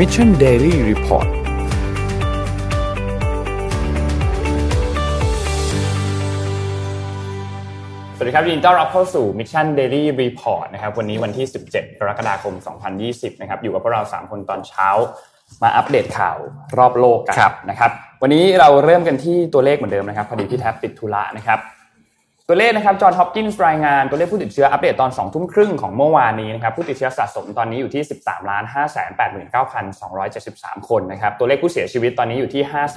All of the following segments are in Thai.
Mission Daily Report สวัสดีครับยินดีต้อนรับเข้าสู่ Mission Daily Report นะครับวันนี้วันที่ 17 กรกฎาคม 2020 นะครับอยู่กับพวกเรา 3 คนตอนเช้ามาอัปเดตข่าวรอบโลกกันนะครับ วันนี้เราเริ่มกันที่ตัวเลขเหมือนเดิมนะครับพอดีพี่แท็บติดธุระนะครับ ตัวเลขนะครับ จอห์น ฮอปกินส์รายงานตัวเลขผู้ติดเชื้ออัปเดตตอน2ทุ่มครึ่งของเมื่อวานนี้นะครับ ผู้ติดเชื้อสะสมตอนนี้อยู่ที่ 13ล้าน5 8 9 2 7 3 คนนะครับ ตัวเลขผู้เสียชีวิตตอนนี้อยู่ที่ 5 8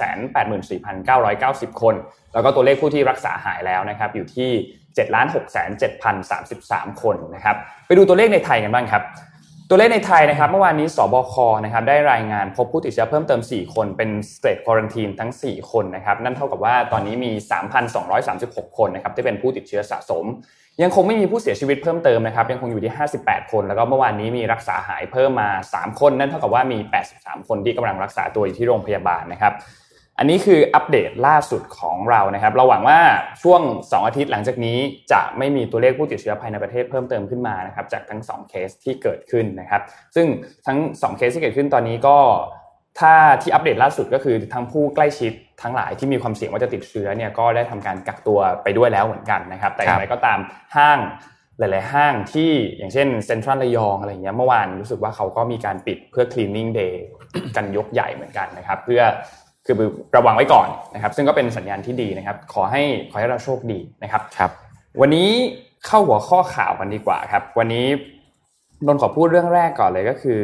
4 9 9 0 คน แล้วก็ตัวเลขผู้ที่รักษาหายแล้วนะครับ อยู่ที่7ล้าน6 7 0 3 3 คนนะครับ ไปดูตัวเลขในไทยกันบ้างครับ ตัวเลขในไทยนะครับเมื่อวานนี้สบคนะครับได้รายงานพบผู้ติดเชื้อเพิ่มเติม 4 คนเป็นสเตทควอรันทีนทั้ง 4 คนนะครับนั่นเท่ากับว่าตอนนี้มี 3,236 คนนะครับที่เป็นผู้ติดเชื้อสะสม ยังคงไม่มีผู้เสียชีวิตเพิ่มเติมนะครับยังคงอยู่ที่ 58 คน แล้วก็เมื่อวานนี้มีรักษาหายเพิ่มมา 3 คน นั่นเท่ากับว่ามี 83 คนที่กำลังรักษาตัวอยู่ที่โรงพยาบาลนะครับ อันนี้คืออัปเดตล่าสุดของเรานะครับ เราหวังว่าช่วง 2 อาทิตย์หลังจากนี้จะไม่มีตัวเลขผู้ติดเชื้อภายในประเทศเพิ่มเติมขึ้นมานะครับจากทั้ง 2 เคสที่เกิดขึ้นนะครับ ซึ่งทั้ง 2 เคสที่เกิดขึ้นตอนนี้ก็ถ้าที่อัปเดตล่าสุดก็คือทั้งผู้ใกล้ชิดทั้งหลายที่มีความเสี่ยงว่าจะติดเชื้อเนี่ยก็ได้ทำการกักตัวไปด้วยแล้วเหมือนกันนะครับ แต่อย่างไรก็ตามห้างหลาย ๆ ห้างที่อย่างเช่นเซ็นทรัลระยองอะไรเงี้ยเมื่อวานรู้สึกว่าเขาก็มีการปิดเพื่อ cleaning day กันยกใหญ่เหมือนกันนะครับ เพื่อ คือระวังไว้ก่อนนะครับ ซึ่งก็เป็นสัญญาณที่ดีนะครับ ขอให้ขอให้เราโชคดีนะครับครับ วันนี้เข้าหัวข้อข่าวกันดีกว่าครับ วันนี้นนขอพูดเรื่องแรกก่อนเลยก็คือ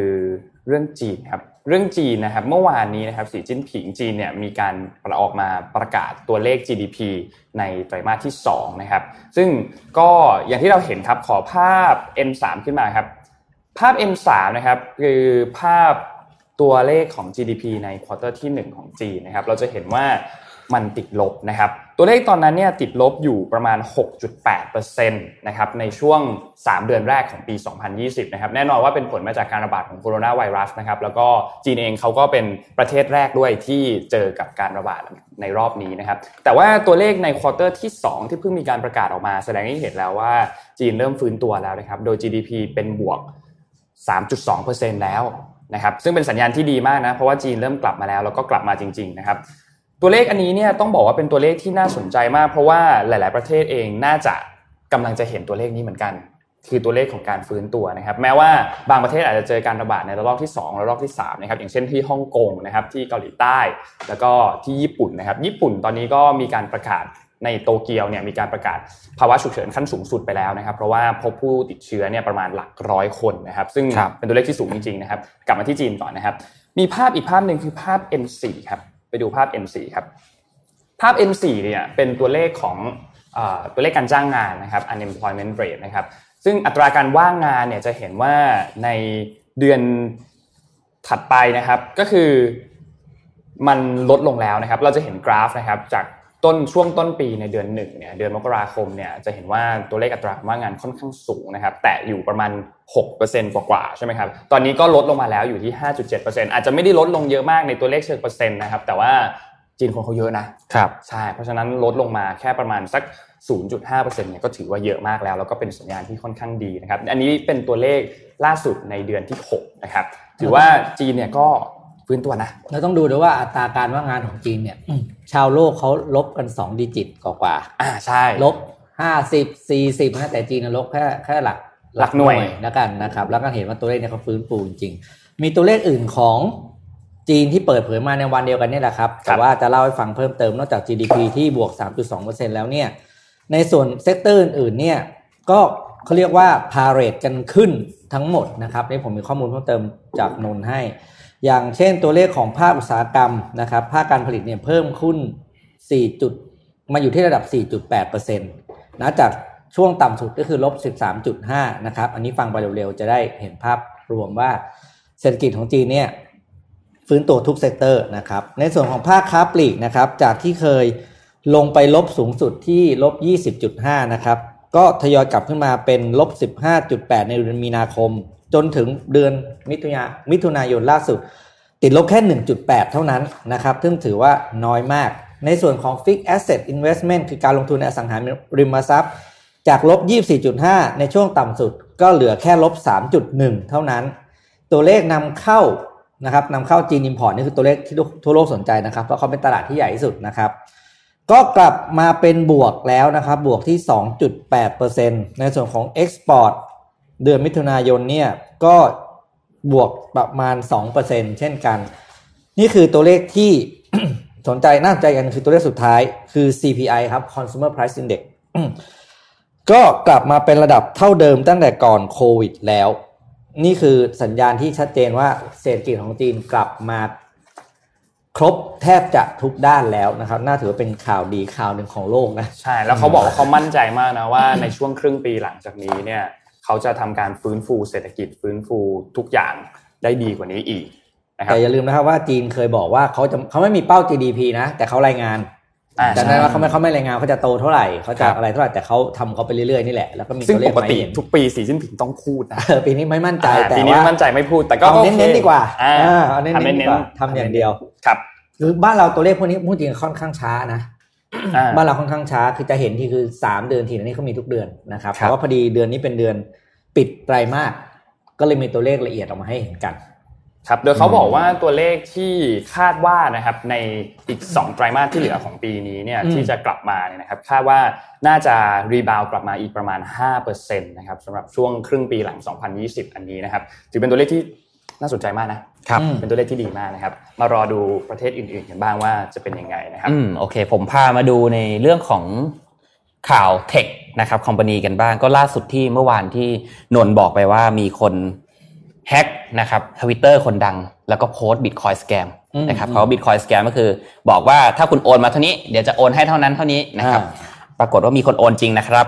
เรื่องจีนครับเรื่องจีนนะครับเมื่อวานนี้นะครับสีจิ้นผิงจีนเนี่ยมีการประออกมาประกาศตัวเลข GDP ในไตรมาสที่2นะครับซึ่งก็อย่างที่เราเห็นครับขอภาพ M3 ขึ้นมาครับภาพ M3 นะครับคือภาพ ตัวเลขของ GDP ใน quarter ที่ 1 ของจีนนะครับเราจะเห็นว่ามันติดลบนะครับตัวเลขตอนนั้นเนี่ยติดลบอยู่ประมาณ 6.8%นะครับในช่วง 3 เดือนแรกของปี 2020นะครับแน่นอนว่าเป็นผลมาจากการระบาดของโคโรนาไวรัสนะครับแล้วก็จีนเองเขาก็เป็นประเทศแรกด้วยที่เจอกับการระบาดในรอบนี้นะครับแต่ว่าตัวเลขในควอเตอร์ที่ 2 ที่เพิ่งมีการประกาศออกมา แสดงให้เห็นแล้วว่าจีนเริ่มฟื้นตัวแล้วนะครับโดย GDP เป็นบวก 3.2%แล้ว นะครับซึ่งเป็นสัญญาณที่ดีมากนะเพราะว่าจีนเริ่มกลับมาแล้วแล้วก็กลับมาจริง ๆ นะครับ ตัวเลขอันนี้เนี่ยต้องบอกว่าเป็นตัวเลขที่น่าสนใจมาก เพราะว่าหลาย ๆ ประเทศเองน่าจะกำลังจะเห็นตัวเลขนี้เหมือนกัน คือตัวเลขของการฟื้นตัวนะครับ แม้ว่าบางประเทศอาจจะเจอการระบาดในระลอกที่2ระลอกที่3นะครับอย่างเช่นที่ฮ่องกงนะครับที่เกาหลีใต้ แล้วก็ที่ญี่ปุ่นนะครับ ญี่ปุ่นตอนนี้ก็มีการประกาศ ในโตเกียวเนี่ยมีการประกาศภาวะฉุกเฉินขั้นสูงสุดไปแล้วนะครับ เพราะว่าพบผู้ติดเชื้อเนี่ยประมาณหลักร้อยคนนะครับ ซึ่งเป็นตัวเลขที่สูงจริงๆนะครับ กลับมาที่จีนก่อนนะครับ มีภาพอีกภาพหนึ่งคือภาพ M4 ครับไปดูภาพ M4 ครับภาพ M4 เนี่ยเป็นตัวเลขของตัวเลขการจ้างงานนะครับ unemployment rate นะครับ ซึ่งอัตราการว่างงานเนี่ยจะเห็นว่าในเดือนถัดไปนะครับ ก็คือมันลดลงแล้วนะครับ เราจะเห็นกราฟนะครับจาก ต้นช่วงต้นปีในเดือนหนึ่งเนี่ยเดือนมกราคมเนี่ยจะเห็นว่าตัวเลขอัตราว่างงานค่อนข้างสูงนะครับแตะอยู่ประมาณ 6%กว่าๆใช่ไหมครับตอนนี้ก็ลดลงมาแล้วอยู่ที่ 5.7%อาจจะไม่ได้ลดลงเยอะมากในตัวเลขเชิงเปอร์เซ็นต์นะครับแต่ว่าจีนคนเขาเยอะนะครับใช่เพราะฉะนั้นลดลงมาแค่ประมาณสัก 0.5%เนี่ยก็ถือว่าเยอะมากแล้ว แล้วก็เป็นสัญญาณที่ค่อนข้างดีนะครับอันนี้เป็นตัวเลขล่าสุดในเดือนที่6นะครับถือว่าจีนเนี่ยก็ ฟื้นตัวนะเราต้องดูด้วยว่าอัตราการว่างงานของจีนเนี่ยชาวโลกเขาลบกันสองดิจิตกว่าอ่าใช่ลบห้าสิบสี่สิบนะแต่จีนลบแค่แค่หลักหลักหน่วยแล้วกันนะครับ แล้วก็เห็นว่าตัวเลขเนี่ยเขาฟื้นฟูจริง มีตัวเลขอื่นของจีนที่เปิดเผยมาในวันเดียวกันนี่แหละครับ แต่ว่าจะเล่าให้ฟังเพิ่มเติมนอกจาก GDP ที่บวก 3.2%แล้วเนี่ย ในส่วน sector อื่นเนี่ย ก็เขาเรียกว่าพาเหรดกันขึ้นทั้งหมดนะครับนี่ผมมีข้อมูลเพิ่มเติมจากนั้นให้ อย่างเช่นตัวเลขของภาคอุตสาหกรรมนะครับภาคการผลิตเนี่ยเพิ่มขึ้น 4 จุด มาอยู่ที่ระดับ 4.8%นะจากช่วงต่ำสุดก็คือลบ 13.5 นะครับ อันนี้ฟังไปเร็วๆ จะได้เห็นภาพรวมว่าเศรษฐกิจของจีนเนี่ยฟื้นตัวทุก sector นะครับในส่วนของภาคค้าปลีกนะครับจากที่เคยลงไปลบสูงสุดที่ลบ 20.5 นะครับก็ทยอยกลับขึ้นมาเป็นลบ 15.8 ในเดือนมีนาคม จนถึงเดือนมิถุนายมิถุนายนล่าสุด ติดลบแค่ 1.8 เท่านั้นนะครับ ซึ่งถือว่าน้อยมาก ในส่วนของ Fixed Asset Investment คือการลงทุนในอสังหาริมทรัพย์ จากลบ 24.5 ในช่วงต่ำสุด ก็เหลือแค่ลบ 3.1 เท่านั้น ตัวเลขนำเข้านะครับนำเข้าจีน import นี่คือตัวเลขที่ทั่วโลกสนใจนะครับ เพราะเขาเป็นตลาดที่ใหญ่ที่สุดนะครับ ก็กลับมาเป็นบวกแล้วนะครับ บวกที่ 2.8%ในส่วนของ export เดือนมิถุนายนเนี่ยก็บวกประมาณ 2%เช่นกัน นี่คือตัวเลขที่สนใจน่าสนใจกันคือตัวเลขสุดท้ายคือ CPI ครับ Consumer Price Index ก็กลับมาเป็นระดับเท่าเดิมตั้งแต่ก่อนโควิดแล้ว นี่คือสัญญาณที่ชัดเจนว่าเศรษฐกิจของจีนกลับมาครบแทบจะทุกด้านแล้วนะครับ น่าถือว่าเป็นข่าวดีข่าวหนึ่งของโลกนะ ใช่ แล้วเขาบอกว่าเขามั่นใจมากนะว่าในช่วงครึ่งปีหลังจากนี้เนี่ย เขาจะทำการฟื้นฟูเศรษฐกิจฟื้นฟูทุกอย่างได้ดีกว่านี้อีกนะครับแต่อย่าลืมนะครับว่าจีนเคยบอกว่าเขาจะเขาไม่มีเป้า GDP นะ แต่เขารายงานอ่าแต่นั้นว่าเขาไม่เขาไม่รายงานเขาจะโตเท่าไหร่เขาจะครับอะไรเท่าไหร่แต่เขาทำเขาไปเรื่อยๆนี่แหละแล้วก็มีซึ่งตัวเลปขกมาให้ติเห็นทุกปีสีจิ้นผิงต้องพูดนะเออปีนี้ไม่มั่นใจอ่าแต่ปีนี้ว่าไม่มั่นใจไม่พูดแต่ก็เอาโอเน้นเคๆดีกว่าอ่าเออเอาเน้นๆดีกว่าทำอย่างเดียวครับคือบ้านเราตัวเลขพวกนี้พูดจริงค่อนข้างช้านะอ่าบ้านเราค่อนข้างช้าคือจะเห็นที่คือสามเดือนทีนี้เขามีทุกเดือนนะครับครับแต่ว่าพอดีเดือนนี้เป็นเดือน ปิดไตรมาสก็เลยมีตัวเลขละเอียดออกมาให้เห็นกันครับโดยเขาบอกว่าตัวเลขที่คาดว่านะครับในอีก 2 ไตรมาสที่เหลือของปีนี้เนี่ยอืมที่จะกลับมาเนี่ยนะครับคาดว่าน่าจะรีบาวกลับมาอีกประมาณ5%นะครับสำหรับช่วงครึ่งปีหลัง 2020 อันนี้นะครับถือเป็นตัวเลขที่น่าสนใจมากนะครับอืมเป็นตัวเลขที่ดีมากนะครับ มารอดูประเทศอื่นๆกันบ้างว่าจะเป็นยังไงนะครับอืมโอเค ผมพามาดูในเรื่องของ ข่าว tech นะครับ company กันบ้าง ก็ล่าสุดที่เมื่อวานที่นนท์บอกไปว่ามีคนแฮ็กนะครับทวิตเตอร์คนดัง แล้วก็โพสต์บิตคอยน์ scam อืมนะครับเขาบิตคอยน์ scam ก็คือ บอกว่าถ้าคุณโอนมาเท่านี้เดี๋ยวจะโอนให้เท่านั้นเท่านี้นะครับอ่ปรากฏว่ามีคนโอนจริงนะครับ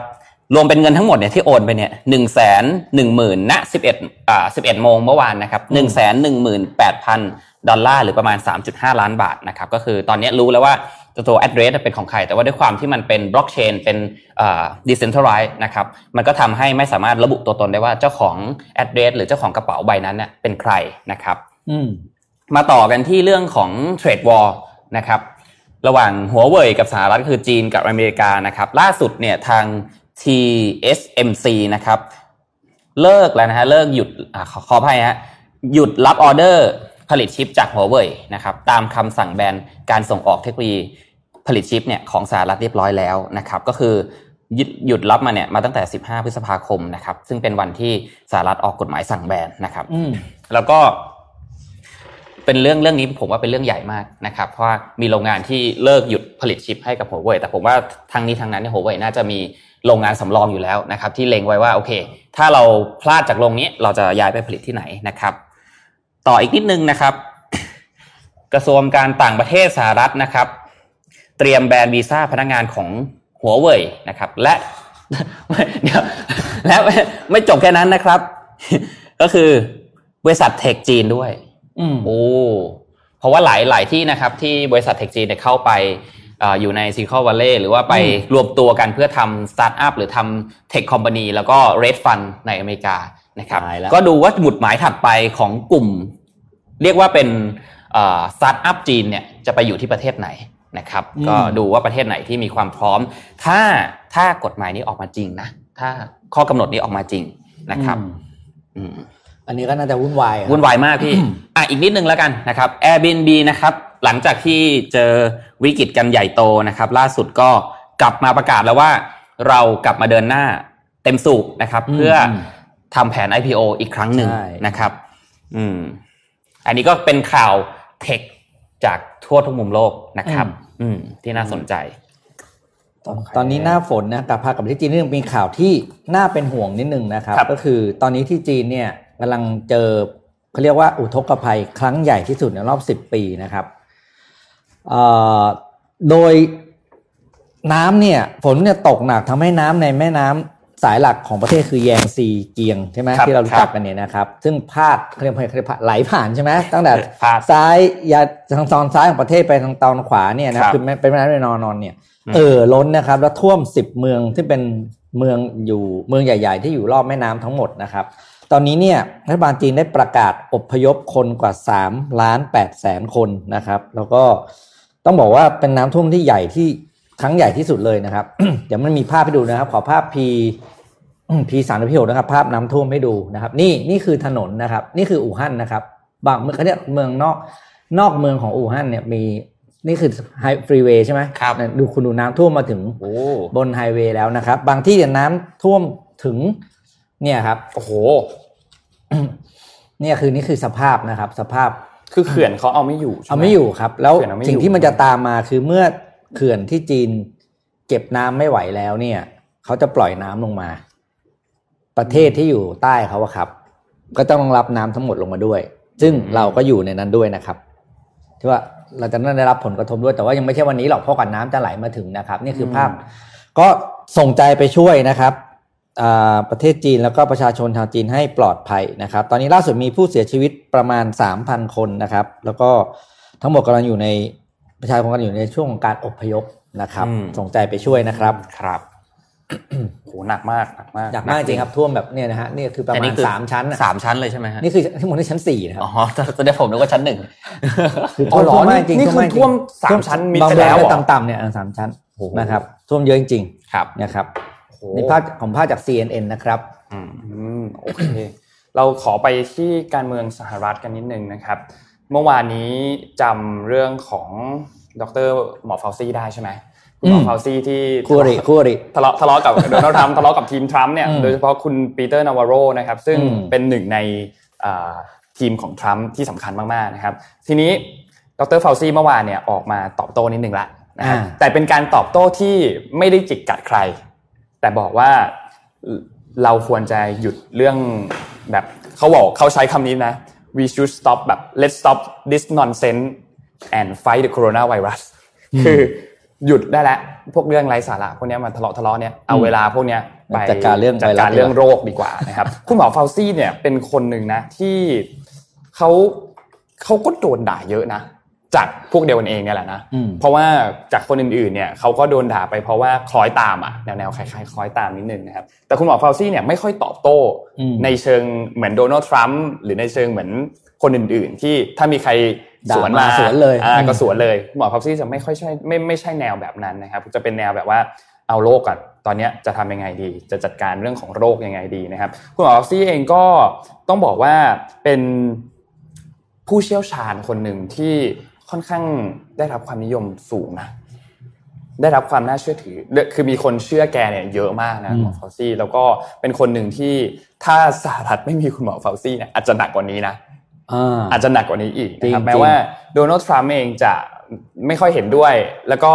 รวมเป็นเงินทั้งหมดเนี่ยที่โอนไปเนี่ยหนึ่งแสนหนึ่งหมื่นณสิบเอ็ดอ่าสิบเอ็ดโมงเมื่อวานนะครับหนึ่งแสนหนึ่งหมื่นแปดพันดอลลาร์หรือประมาณ3.5ล้านบาทนะครับก็คือตอนนี้รู้แล้วว่าตัว ตัว address เป็นของใคร แต่ว่าด้วยความที่มันเป็นบล็อกเชนเป็นอ่า decentralized นะครับมันก็ทำให้ไม่สามารถระบุตัวตนได้ว่าเจ้าของ address หรือเจ้าของกระเป๋าใบนั้นเนี่ยเป็นใครนะครับอืมมาต่อกันที่เรื่องของเทรดวอลนะครับระหว่างหัวเว่ยกับสหรัฐก็คือจีนกับอเมริกานะครับล่าสุดเนี่ยทาง TSMC นะครับเลิกแล้วนะฮะเลิกหยุดอ่าขอขออภัยฮะหยุดรับออเดอร์ ผลิตชิปจากหัวเว่ยนะครับตามคำสั่งแบนการส่งออกเทคโนโลยีผลิตชิปเนี่ยของสหรัฐเรียบร้อยแล้วนะครับก็คือหยุดหยุดรับมาเนี่ยมาตั้งแต่ 15 พฤษภาคมนะครับซึ่งเป็นวันที่สหรัฐออกกฎหมายสั่งแบนนะครับอืมแล้วก็เป็นเรื่องเรื่องนี้ผมว่าเป็นเรื่องใหญ่มากนะครับ เพราะว่ามีโรงงานที่เลิกหยุดผลิตชิปให้กับหัวเว่ยแต่ผมว่าทางนี้ทางนั้นเนี่ยหัวเว่ยน่าจะมีโรงงานสำรองอยู่แล้วนะครับ ที่เล็งไว้ว่าโอเค ถ้าเราพลาดจากโรงนี้เราจะย้ายไปผลิตที่ไหนนะครับ ต่ออีกนิดนึงนะครับ กระทรวงการต่างประเทศสหรัฐนะครับ เตรียมแบนวีซ่าพนักงานของหัวเว่ยนะครับ และเดี๋ยวและไม่ไม่จบแค่นั้นนะครับ ก็คือบริษัท tech จีนด้วยอืมโอ้เพราะว่าหลายหลายที่นะครับ ที่บริษัท tech จีนเนี่ยเข้าไปเอออยู่ในซิลิคอนวัลเลย์หรือว่าไปอืมรวมตัวกันเพื่อทำสตาร์ทอัพหรือทำ tech company แล้วก็ raise fund ในอเมริกา นะครับตายแล้วก็ดูว่าหมุดหมายถัดไปของกลุ่ม เรียกว่าเป็นสตาร์ทอัพจีนเนี่ยจะไปอยู่ที่ประเทศไหนนะครับก็ดูว่าประเทศไหนที่มีความพร้อม ถ้าถ้ากฎหมายนี้ออกมาจริงนะถ้าข้อกำหนดนี้ออกมาจริงนะครับอืมอืมอันนี้ก็น่าจะวุ่นวายอะวุ่นวายมากพี่อะอีกนิดนึงแล้วกันนะครับ Airbnb นะครับหลังจากที่เจอวิกฤตกันใหญ่โตนะครับ ล่าสุดก็กลับมาประกาศแล้วว่า เรากลับมาเดินหน้าเต็มสูบนะครับอืมเพื่ออม ทำแผน IPO อีกครั้งหนึ่งใช่นะครับ อืม อันนี้ก็เป็นข่าวเทคจากทั่วทุกมุมโลกนะครับ อืม ที่น่าสนใจ ตอนตอนนี้หน้าฝนนะกับพากับที่จีนนี่มีข่าวที่น่าเป็นห่วงนิดนึงนะครับครับ ก็คือตอนนี้ที่จีนเนี่ยกำลังเจอเขาเรียกว่าอุทกภัยครั้งใหญ่ที่สุดในรอบสิบปีนะครับเอ่อโดยน้ำเนี่ยฝนเนี่ยตกหนักทำให้น้ำในแม่น้ำ สายหลักของประเทศคือแยงซีเกียงใช่ไหมครับที่เรารู้คจัรักบกันเนี่ยนะครับ ซึ่งพาดเขาเรียกว่าเขาเรียกว่าไหลผ่านใช่ไหมตั้งแต่พาดซ้ายยาทางตอนซ้ายของประเทศไปทางตอนขวาเนี่ยนะครับคือเป็นแม่น้ำในนอนอนเนี่ยอืมเออล้นนะครับ แล้วท่วมสิบเมืองที่เป็นเมืองอยู่เมืองใหญ่ ๆ ที่อยู่รอบแม่น้ำทั้งหมดนะครับ ตอนนี้เนี่ยรัฐบาลจีนได้ประกาศอพยพคนกว่า3ล้าน8แสนคนนะครับ แล้วก็ต้องบอกว่าเป็นน้ำท่วมที่ใหญ่ที่ ครั้งใหญ่ที่สุดเลยนะครับ เดี๋ยวมันมีภาพให้ดูนะครับ ขอภาพ P P สาม P หกนะครับ ภาพน้ำท่วมให้ดูนะครับ นี่นี่คือถนนนะครับ นี่คืออู่ฮั่นนะครับ บางเมืองเขาเนี่ยเมืองนอกนอกเมืองของอู่ฮั่นเนี่ยมีนี่คือ high freeway ใช่ไหมครับดูคุณดูน้ำท่วมมาถึงโอ้บนไฮเวย์แล้วนะครับ บางที่เนี่ยน้ำท่วมถึง เนี่ยครับโอ้โหเนี่ยคือนี่คือสภาพนะครับ สภาพคือเขื่อนเขาเอาไม่อยู่ใช่หเอาไม่อยู่ครับ แล้วเขื่อนเอาไม่อยู่สิ่งที่มันจะตามมาคือเมื่อ เขื่อนที่จีนเก็บน้ำไม่ไหวแล้วเนี่ยเขาจะปล่อยน้ำลงมา ประเทศที่อยู่ใต้เขาอะครับ ก็ต้องรับน้ำทั้งหมดลงมาด้วย ซึ่งเราก็อยู่ในนั้นด้วยนะครับที่ว่าเราจะได้รับผลกระทบด้วยแต่ว่ายังไม่ใช่วันนี้หรอกเพราะก่อนน้ำจะไหลมาถึงนะครับ นี่คือภาพ ก็ส่งใจไปช่วยนะครับประเทศจีนแล้วก็ประชาชนชาวจีนให้ปลอดภัยนะครับ ตอนนี้ล่าสุดมีผู้เสียชีวิตประมาณ 3,000 คนนะครับ แล้วก็ทั้งหมดกำลังอยู่ใน ประชาชนกำลังอยู่ในช่วงของการอพยพนะครับอืมส่งใจไปช่วยนะครับครับโอ้โหหนักมากหนักมากอยากมากจริงครับท่วมแบบเนี่ยนะฮะนี่คือประอันมานี้ณคือสามชั้นน่ะสามชั้นเลยใช่ไหมฮะนี่คือทั้งหมดที่ชั้นสี่นะครับอ๋อแสดงผมนึกว่าชั้นหนึ่งคืออ๋อเหรอท่วมมากนี่จริงนี่คือากจริงท่วมสามชั้นมิดบางไปเมืองแล้วเหรอก็ต่ำๆเนี่ยอ่าสามชั้นนะครับท่วมเยอะจริงครับๆนะครับโอ้โหนี่ภาพของภาพจาก CNN นะครับอืมอืมโอเคเราขอไปที่การเมืองสหรัฐกันนิดนึงนะครับ เมื่อวานนี้จำเรื่องของดรหมอฟาวซี่ได้ใช่ไหมคุณหมออืมฟาวซี่ที่คู่อริคู่อริทะเลาะทะเลาะกับโดนัลด์ทรัมป์ทะเลาะกับทีมทรัมป์เนี่ยอืมโดยเฉพาะคุณปีเตอร์นาวาโรนะครับซึ่งอืมเป็นหนึ่งในอ่าทีมของทรัมป์ที่สำคัญมากๆนะครับทีนี้ดรฟาวซี่เมื่อวานเนี่ยออกมาตอบโต้นิดนึงละนะครับอ่าแต่เป็นการตอบโต้ที่ไม่ได้จิกกัดใคร แต่บอกว่าเราควรจะหยุดเรื่องแบบเขาบอกเขาใช้คำนี้นะ we should stop แบบ let's stop this nonsense and fight the coronavirus คือหยุดได้แล้วพวกเรื่องไร้สาระพวกเนี้ยมาทะเลาะทะเลาะเนี่ยเอาเวลาพวกเนี้ยไปจัดการเรื่องจัดการไวรัสเรื่องโรคดีกว่านะครับ คุณหมอฟาวซี่เนี่ยเป็นคนหนึ่งนะที่เขาเขาก็โดนด่าเยอะนะ จากพวกเดียวกันเองเนี่ยแหละนะอืมเพราะว่าจากคนอื่นๆเนี่ยเขาก็โดนด่าไปเพราะว่าคล้อยตามอะแนวๆคล้ายๆคล้อยตามนิดนึงนะครับแต่คุณหมอฟาวซี่เนี่ยไม่ค่อยตอบโต้อืมในเชิงเหมือนโดนัลด์ทรัมป์หรือในเชิงเหมือนคนอื่นๆ ที่ถ้ามีใครสวนมาด่ามาสวนเลยอ่าอืมก็สวนเลยคุณหมอฟาวซี่จะไม่ค่อยใช่ไม่ไม่ใช่แนวแบบนั้นนะครับจะเป็นแนวแบบว่าเอาโรคก่อนตอนเนี้ยจะทำยังไงดี จะจัดการเรื่องของโรคยังไงดีนะครับคุณหมอฟาวซี่เองก็ต้องบอกว่าเป็นผู้เชี่ยวชาญคนหนึ่งที่ ค่อนข้างได้รับความนิยมสูงนะได้รับความน่าเชื่อถือเดคือมีคนเชื่อแกเนี่ยเยอะมากนะอืมหมอฟาวซี่ แล้วก็เป็นคนหนึ่งที่ถ้าสหรัฐไม่มีคุณหมอฟาวซี่เนี่ยอาจจะหนักกว่านี้นะอ่าอาจจะหนักกว่านี้อีกนะครับจริงๆแม้ว่าโดนัลด์ทรัมป์เองจะไม่ค่อยเห็นด้วย แล้วก็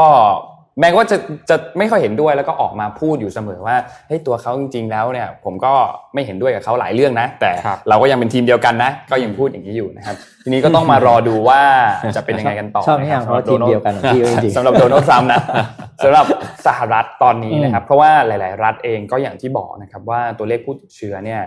แม้ว่าจะจะไม่ค่อยเห็นด้วยแล้วก็ออกมาพูดอยู่เสมอว่าเฮ้ยตัวเขาจริง ๆ แล้วเนี่ย ผมก็ไม่เห็นด้วยกับเขาหลายเรื่องนะ แต่ครับเราก็ยังเป็นทีมเดียวกันนะ ก็ยังพูดอย่างนี้อยู่นะครับ ทีนี้ก็ต้องมารอดูว่าจะเป็นยังไงกันต่อชอบนี่อย่างเพราะทีมเดียวกันของพี่จริงๆสำหรับโดนัลด์ทรัมป์นะสำหรับสหรัฐตอนนี้นะครับ เพราะว่าหลาย ๆ รัฐเองก็อย่างที่บอกนะครับว่าตัวเลขผู้ติดเชื้อเนี่ย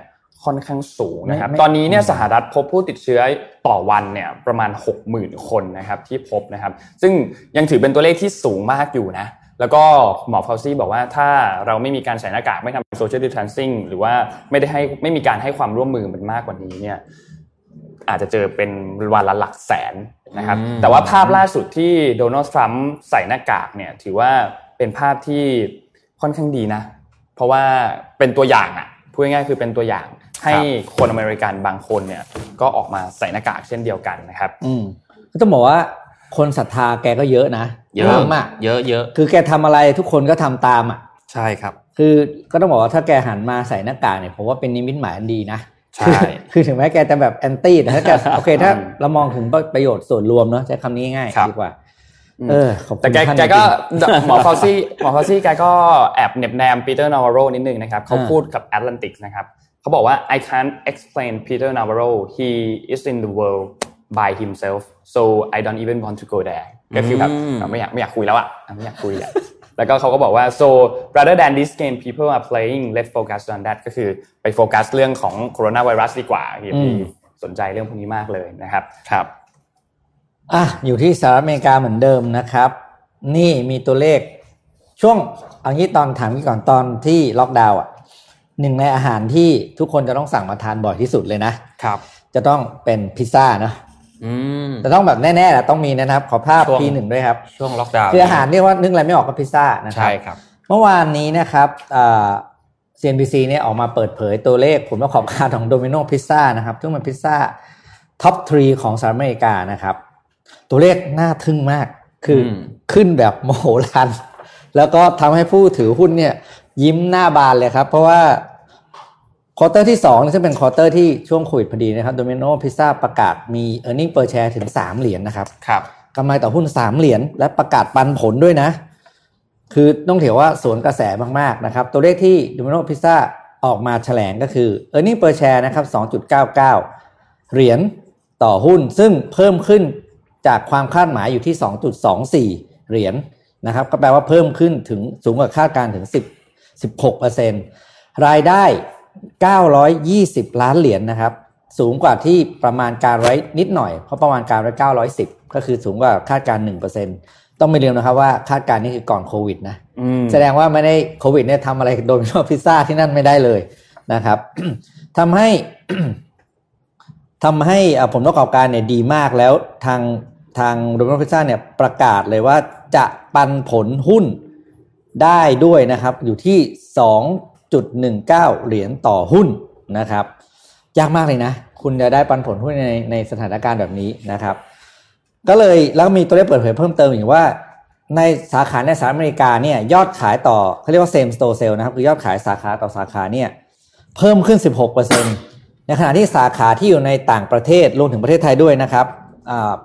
ค่อนข้างสูงนะครับไม่ไม่ตอนนี้เนี่ยสหรัฐพบผู้ติดเชื้อต่อวันเนี่ยประมาณ 60,000 คนนะครับที่พบนะครับ ซึ่งยังถือเป็นตัวเลขที่สูงมากอยู่นะ แล้วก็หมอฟาวซี่บอกว่าถ้าเราไม่มีการใส่หน้ากากไม่ทำโซเชียลดิส a ทนซิ่งหรือว่าไม่ได้ให้ไม่มีการให้ความร่วมมือมันมากกว่านี้เนี่ยอาจจะเจอเป็นวันละหลักแสนนะครับอืมแต่ว่าภาพล่าสุดที่โดนัลด์ทรัมป์ใส่หน้ากากเนี่ยถือว่าเป็นภาพที่ค่อนข้างดีนะ เพราะว่าเป็นตัวอย่างอะพูดง่ายๆคือเป็นตัวอย่าง ให้คนอเมริกันบางคนเนี่ยก็ออกมาใส่หน้ากากเช่นเดียวกันนะครับอืมก็ต้องบอกว่าคนศรัทธาแกก็เยอะนะ เยอะมาก เยอะเยอะคือแกทำอะไรทุกคนก็ทำตามอะ ใช่ครับ คือก็ต้องบอกว่าถ้าแกหันมาใส่หน้ากากเนี่ยผมว่าเป็นนิมิตหมายอันดีนะใช่ คือคือถึงแม้แกจะแบบ anti แต่ถ้าแกโอเคถ้าเรามองถึงประโยชน์ส่วนรวมเนาะใช้คำนี้ง่ายครับดีกว่าอืมเออขอบคุณแต่แกท่านแกก็จริงหมอฟาวซี่หมอฟาวซี่แกก็แอบเหน็บแนมปีเตอร์นาวาโรนิดนึงนะครับเขาอ่าพูดกับ Atlantic นะครับ เขาบอกว่า I can't explain Peter Navarro he is in the world by himself so I don't even want to go there ก็คือแบบอืมไม่อยากไม่อยากคุยแล้วอะไม่อยากคุยอะแล้วก็เขาก็บอกว่า so rather than this game people are playing let's focus on that ก็คือไปโฟกัสเรื่องของโคโรนาไวรัสดีกว่าที่อืมสนใจเรื่องพวกนี้มากเลยนะครับครับอะอยู่ที่สหรัฐอเมริกาเหมือนเดิมนะครับ นี่มีตัวเลขช่วงเอางี้ตอนถามนี้ก่อนตอนที่ล็อกดาวน์อะ หนึ่งในอาหารที่ทุกคนจะต้องสั่งมาทานบ่อยที่สุดเลยนะครับ จะต้องเป็นพิซซ่าเนอะอืมจะต้องแบบแน่ๆแหละต้องมีนะครับ ขอภาพช่วง P หนึ่งด้วยครับ ช่วงล็อกดาวน์คืออาหารเรียกว่านึกอะไรไม่ออกก็พิซซ่านะครัใช่ครับ เมื่อวานนี้นะครับอ่า CNBC เนี่ยออกมาเปิดเผยตัวเลขผลประกอบการของโดมิโนพิซซ่านะครับซึ่งมันพิซซ่า top three ของสหรัฐอเมริกานะครับ ตัวเลขน่าทึ่งมากคืออมขึ้นแบบมโหฬารแล้วก็ทำให้ผู้ถือหุ้นเนี่ยยิ้มหน้าบานเลยครับ เพราะว่า quarter ที่2นี่ซึ่งเป็น quarter ที่ช่วงโควิดพอดีนะครับโดมิโนพิซซ่าประกาศมี earning per share ถึง 3 เหรียญนะครับครับกำไรต่อหุ้น 3 เหรียญและประกาศปันผลด้วยนะ คือต้องถือว่าสวนกระแสมากๆนะครับ ตัวเลขที่ Domino Pizza ออกมาแถลงก็คือ earning per share นะครับ 2.99 เหรียญต่อหุ้น ซึ่งเพิ่มขึ้นจากความคาดหมายอยู่ที่ 2.24 เหรียญนะครับ ก็แปลว่าเพิ่มขึ้นถึงสูงกว่าคาดการณ์ถึง 10 16%รายได้ 920 ล้านเหรียญนะครับ สูงกว่าที่ประมาณการไว้นิดหน่อย เพราะประมาณการไว้ 910 ก็คือสูงกว่าคาดการณ์1%ต้องไม่ลืมนะครับว่าคาดการณ์นี่คือก่อนโควิดนะอืมแสดงว่าไม่ได้โควิดเนี่ยทำอะไรโดมิโนพิซซ่าที่นั่นไม่ได้เลยนะครับทำให้ทำให้อ่าผลประกอบการเนี่ยดีมากแล้วทางทางโดมิโนพิซซ่าเนี่ยประกาศเลยว่าจะปันผลหุ้นได้ด้วยนะครับ อยู่ที่ 2.19 เหรียญต่อหุ้นนะครับ ยากมากเลยนะ คุณจะได้ปันผลหุ้นในในสถานการณ์แบบนี้นะครับ ก็เลยแล้วมีตัวเลขเปิดเผยเพิ่มเติมอีกว่า ในสาขาในสหรัฐอเมริกาเนี่ยยอดขายต่อเขาเรียกว่า same store sale นะครับ คือยอดขายสาขาต่อสาขาเนี่ยเพิ่มขึ้น 16%ในขณะที่สาขาที่อยู่ในต่างประเทศรวมถึงประเทศไทยด้วยนะครับ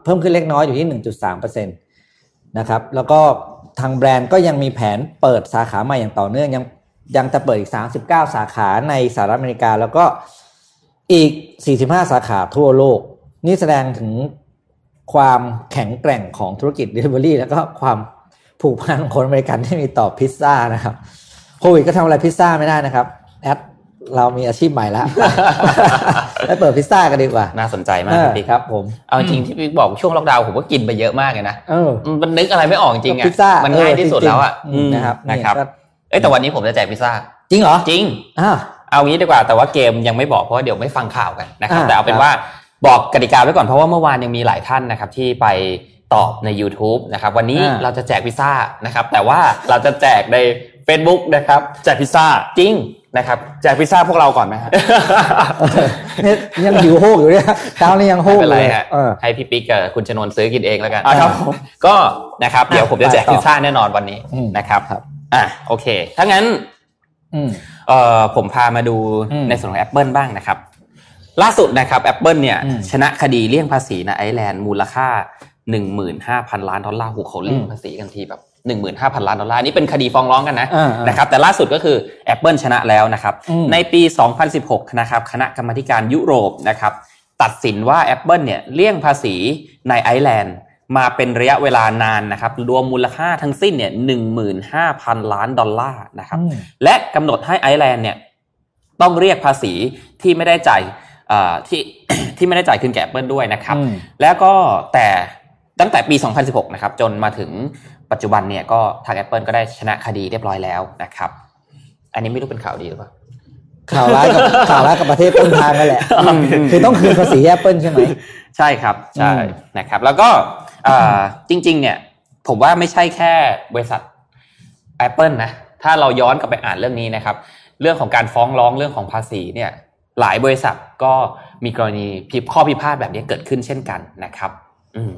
เพิ่มขึ้นเล็กน้อยอยู่ที่ 1.3%นะครับแล้วก็ทางแบรนด์ก็ยังมีแผนเปิดสาขาใหม่อย่างต่อเนื่องยัง ยังจะเปิดอีก 39 สาขาในสหรัฐอเมริกา แล้วก็อีก 45 สาขาทั่วโลก นี่แสดงถึงความแข็งแกร่งของธุรกิจ Delivery แล้วก็ความผูกพันของคนอเมริกันที่มีต่อพิซซ่านะครับโควิดก็ทำอะไรพิซซ่าไม่ได้นะครับแอดเรามีอาชีพใหม่แล้วไปเปิดพิซซ่ากันดีกว่า น่าสนใจมากเออพี่ครับผม เอาจริงที่พี่บอกช่วงล็อกดาวน์ผมก็กินไปเยอะมากเลยนะเออมันนึกอะไรไม่ออกจริงๆพิอะซซ่ามันง่ายที่สุดแล้วอะเออจริงๆอืมนะครับนะครับเนี่ยก็เอ้ยแต่วันนี้ผมจะแจกพิซซ่า จริงเหรอ จริงอ้าวเอางี้ดีกว่า แต่ว่าเกมยังไม่บอกเพราะว่าเดี๋ยวไม่ฟังข่าวกันนะครับอ่าแต่เอาเป็ครันบว่าบอกกติกาไว้ก่อนเพราะว่าเมื่อวานยังมีหลายท่านนะครับที่ไปตอบใน YouTube นะครับ วันนี้อ่าเราจะแจกพิซซ่านะครับ แต่ว่าเราจะแจกใน Facebook นะครับ แจกพิซซ่าจริงนะครับแจกพิซซ่าพวกเราก่อนไหมฮะเนี่ยยังหิวโหยอยู่เนี่ยเช้านี้ยังโหไม่เป็นไรเลยฮะเออให้พี่ปิ๊กกับคุณชนนท์ซื้อกินเองแล้วกันอะครับผมก็นะครับ เดี๋ยวผมจะแจกไปต่อพิซซ่าแน่นอนวันนี้อืมนะครับครับ อะโอเค ถ้างั้นอืมเอ่อผมพามาดูอืมในส่วนของ Apple บ้างนะครับ ล่าสุดนะครับ Apple เนี่ยอืมชนะคดีเลี่ยงภาษีในไอร์แลนด์มูลค่า15,000ล้านดอลลาร์หูเขาเลี่ยงภาษีกันทีแบบ15,000ล้านดอลลาร์นี่เป็นคดีฟ้องร้องกันนะอ่าๆนะครับแต่ล่าสุดก็คือ Apple ชนะแล้วนะครับอืมในปี 2016 นะครับคณะกรรมาธิการยุโรปนะครับ ตัดสินว่า Apple เนี่ยเลี่ยงภาษีในไอร์แลนด์ มาเป็นระยะเวลานานนะครับรวมมูลค่าทั้งสิ้นเนี่ย15,000ล้านดอลลาร์นะครับอืมและกำหนดให้ไอร์แลนด์เนี่ยต้องเรียกภาษีที่ไม่ได้จ่ายเอ่อที่ที่ไม่ได้จ่ายคืนแก่ Apple ด้วยนะครับอืมแล้วก็แต่ตั้งแต่ปี 2016 นะครับ จนมาถึงปัจจุบันเนี่ยก็ทาง Apple ก็ได้ชนะคดีเรียบร้อยแล้วนะครับ อันนี้ไม่รู้เป็นข่าวดีหรือเปล่าข่าวร้ายกับข่าวร้ายกับประเทศต้นทางนั่นแหละคือต้องคืนภาษีแอปเปิลใช่ไหม ใช่ครับ ใช่อืมนะครับ แล้วก็เอ่อ จริง ๆ เนี่ย ผมว่าไม่ใช่แค่บริษัท Apple นะถ้าเราย้อนกลับไปอ่านเรื่องนี้นะครับ เรื่องของการฟ้องร้องเรื่องของภาษีเนี่ย หลายบริษัทก็มีกรณีพิข้อพิพาทแบบนี้เกิดขึ้นเช่นกันนะครับ อืม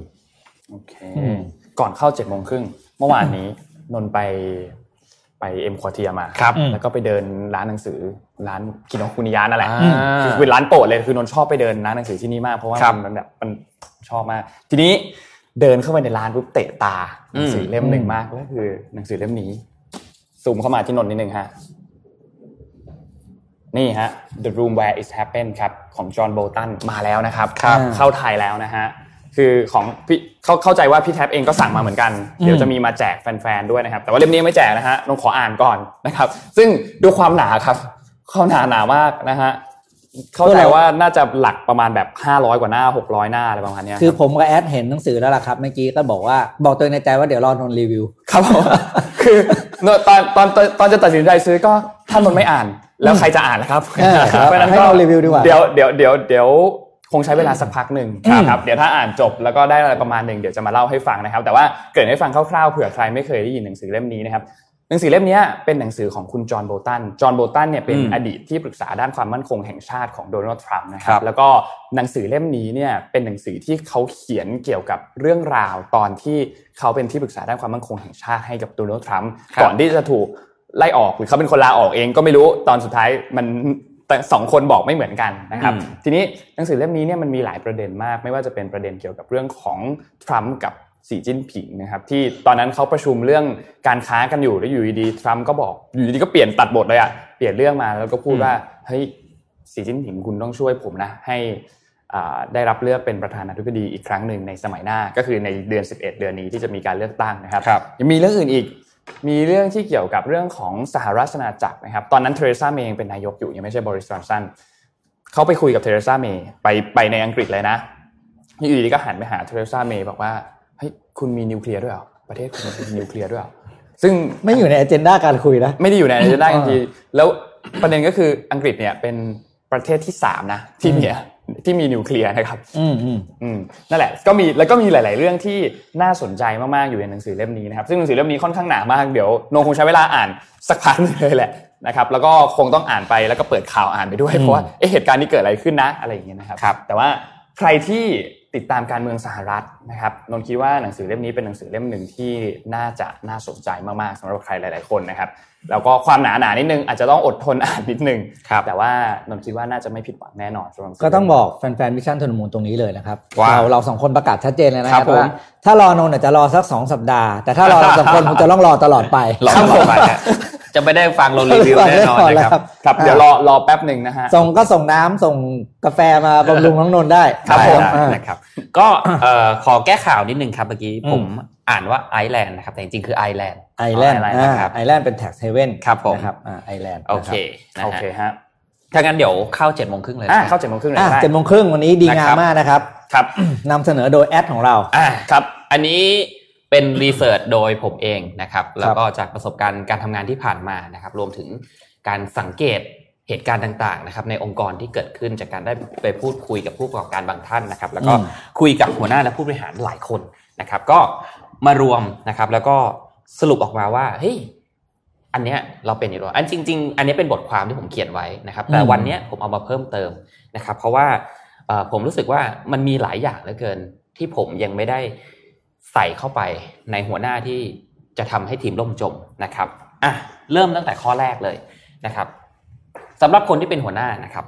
โอเคอืมก่อนเข้าเจ็ดโมงครึ่งเมื่อวานนี้นนท์ไปไปเอ็มควอเทียมาครับแล้วก็ไปเดินร้านหนังสือร้านคิโนคุนิยานั่นแหละอ่าคือเป็นร้านโปรดเลยคือนนท์ชอบไปเดินร้านหนังสือที่นี่มากเพราะว่าครับมันแบบมันชอบมาก ทีนี้ เดินเข้าไปในร้านปุ๊บเตะตาหนังสือเล่มหนึ่งมากก็คือ หนังสือเล่มนี้ซูมเข้ามาที่นนท์นิดนึงฮะนี่ฮะ The Room Where It Happened ครับของจอห์นโบตันมาแล้วนะครับครับเข้าไทยแล้วนะฮะคือของพี่เขาเข้าใจว่าพี่แท็บเองก็สั่งมาเหมือนกันอืมเดี๋ยวจะมีมาแจกแฟนๆด้วยนะครับ แต่ว่าเล่มนี้ไม่แจกนะฮะน้องขออ่านก่อนนะครับ ซึ่งดูความหนาครับเขาหนาหนามากนะฮะ เข้าใจว่าน่าจะหลักประมาณแบบ 500 กว่าหน้า 600 หน้าอะไรประมาณเนี้ยคือรับผมกับแอดเห็นหนังสือแล้วล่ะครับเมื่อกี้ก็บอกว่าบอกตัวเองในใจว่าเดี๋ยวรอนนท์รีวิว ครับผมคือตอนตอนตอนตอนจะตัดสินใจซื้อก็ถ้ามันไม่อ่าน แล้วใครจะอ่านนะครับเออครับเพราะฉะนั้นให้ก็เรารีวิวดีกว่าเดี๋ยวเดี๋ยวเดี๋ยวเดี๋ยวคงใช้เวลาสักพักหนึ่งอืมครับเดี๋ยวถ้าอ่านจบแล้วก็ได้อะไรประมาณหนึ่งเดี๋ยวจะมาเล่าให้ฟังนะครับ แต่ว่าเกริดให้ฟังคร่าวๆเผื่อใครไม่เคยได้ยินหนังสือเล่มนี้นะครับ หนังสือเล่มนี้เป็นหนังสือของคุณจอห์นโบตัน จอห์นโบตันเนี่ยเป็นอืมอดีตที่ปรึกษาด้านความมั่นคงแห่งชาติของโดนัลด์ทรัมป์นะคครัรับบแล้วก็หนังสือเล่มนี้เนี่ยเป็นหนังสือที่เขาเขียนเกี่ยวกับเรื่องราวตอนที่เขาเป็นที่ปรึกษาด้านความมั่นคงแห่งชาติให้กับโดนัลด์ทรัมป์ก่อนที่จะถูกไล่ออกหรือเขาเป็นคนลาออกเองก็ไม่รู้ตอนสุดท้ายมันแต่สองคนบอกไม่เหมือนกันนะครับอืมทีนี้หนังสือเล่มนี้เนี่ยมันมีหลายประเด็นมาก ไม่ว่าจะเป็นประเด็นเกี่ยวกับเรื่องของทรัมป์กับ สีจิ้นผิงนะครับที่ตอนนั้นเขาประชุมเรื่องการค้ากันอยู่แล้วอยู่ดีๆทรัมป์ก็บอกอยู่ดีๆก็เปลี่ยนตัดบทเลยอะเปลี่ยนเรื่องมาแล้วก็พูดว่าเฮ้ยสีจิ้นผิงคุณต้องช่วยผมนะให้อ่าได้รับเลือกเป็นประธานาธิบดีอีกครั้งหนึ่งในสมัยหน้าก็คือในเดือน 11 เดือนนี้ที่จะมีการเลือกตั้งนะครับครับยังมีเรื่องอื่นอีกมีเรื่องที่เกี่ยวกับเรื่องของสหราชอาณาจักรนะครับ ตอนนั้นเทเรซาเมย์ยังเป็นนายกอยู่ยังไม่ใช่บอริสจอห์นสันเขาไปคุยกับเทเรซาเมย์ไปไปในอังกฤษเลยนะอยู่ดีๆก็หันไปหาเทเรซาเมย์บอกว่า เฮ้ยคุณมีนิวเคลียร์ด้วยเหรอประเทศคุณมีนิวเคลียร์ด้วยเหรอซึ่งไม่อยู่ในอเจนดาการคุยนะไม่ได้อยู่ในอเจนดาอ่าจริงๆแล้วประเด็นก็คืออังกฤษเนี่ยเป็นประเทศที่สามนะที่มีที่มีนิวเคลียร์นะครับอืมอืมอืมนั่นแหละก็มีแล้วก็มีหลาย ๆ เรื่องที่น่าสนใจมาก ๆ อยู่ในหนังสือเล่มนี้นะครับซึ่งหนังสือเล่มนี้ค่อนข้างหนามากเดี๋ยวโนคงใช้เวลาอ่านสักพักหนึงเลยแหละนะครับแล้วก็คงต้องอ่านไปแล้วก็เปิดข่าวอ่านไปด้วยอืมเพราะว่าเอ๊ะเหตุการณ์นี้เกิดอะไรขึ้นนะอะไรอย่างเงี้ยนะครับครับแต่ว่าใครที่ ติดตามการเมืองสหรัฐนะครับนนท์คิดว่าหนังสือเล่มนี้เป็นหนังสือเล่มหนึ่งที่น่าจะน่าสนใจมากๆสำหรับใครหลาย ๆคนนะครับแล้วก็ความหนาหนาๆนิดนึงอาจจะต้องอดทนอ่านนิดนึงครับแต่ว่านนท์คิดว่าน่าจะไม่ผิดหวังแน่นอนสำหรับหนังสือก็ต้องบอกแฟนๆ Mission To The Moon ตรงนี้เลยนะครับว่าเราเราสองคนประกาศชัดเจนเลยนะคครัรับบผมว่าถ้ารอนนท์อาจจะรอสักสองสัปดาห์ แต่ถ้ารอเราสองคนผมจะต้องรอตลอดไปลองลองไปฮะ จะไม่ได้ฟังเรารีวิวแน่นอนนะครับครับ เดี๋ยวรอรอแป๊บหนึ่งนะฮะส่งก็ส่งน้ำส่งกาแฟมาบำรุงน้องนนท์ได้ครับได้ผมได้นะครับ ก็เอ่อขอแก้ข่าวนิดนึงครับเมื่อกี้อืมผมอ่านว่าไอร์แลนด์นะครับแต่จริงๆคือไอร์แลนด์ไอแลนด์ไอแลนด์อ่านะครับไอแลนด์เป็น tax haven ครับผมนะครับอ่าไอแลนด์โอเคนะโอฮะเคฮะถ้างั้นเดี๋ยวเข้าเจ็ดโมงครึ่งเลยอะนะเข้าเจ็ดโมงครึ่งเลยอะได้เจ็ดโมงครึ่งวันนี้ดีงามนะครับมากนะครับครับนำเสนอโดยแอดของเราอ่าครับ อันนี้ เป็น research โดยผมเองนะครับ แล้วก็จากประสบการณ์การทำงานที่ผ่านมานะครับ รวมถึงการสังเกตเหตุการณ์ต่างๆนะครับในองค์กรที่เกิดขึ้นจากการได้ไปพูดคุยกับผู้ประกอบการบางท่านนะครับ แล้วก็อืมคุยกับหัวหน้าและผู้บริหารหลายคนนะครับ ก็มารวมนะครับ แล้วก็สรุปออกมาว่าเฮ้ยอันเนี้ยเราเป็นอยู่แล้วอันจริง ๆ อันนี้เป็นบทความที่ผมเขียนไว้นะครับ แต่อืมวันเนี้ยผมเอามาเพิ่มเติมนะครับ เพราะว่าเอ่อผมรู้สึกว่ามันมีหลายอย่างเหลือเกินที่ผมยังไม่ได้ ใส่เข้าไปในหัวหน้าที่จะทำให้ทีมล่มจมนะครับอะเริ่มตั้งแต่ข้อแรกเลยนะครับสำหรับคนที่เป็นหัวหน้านะครับ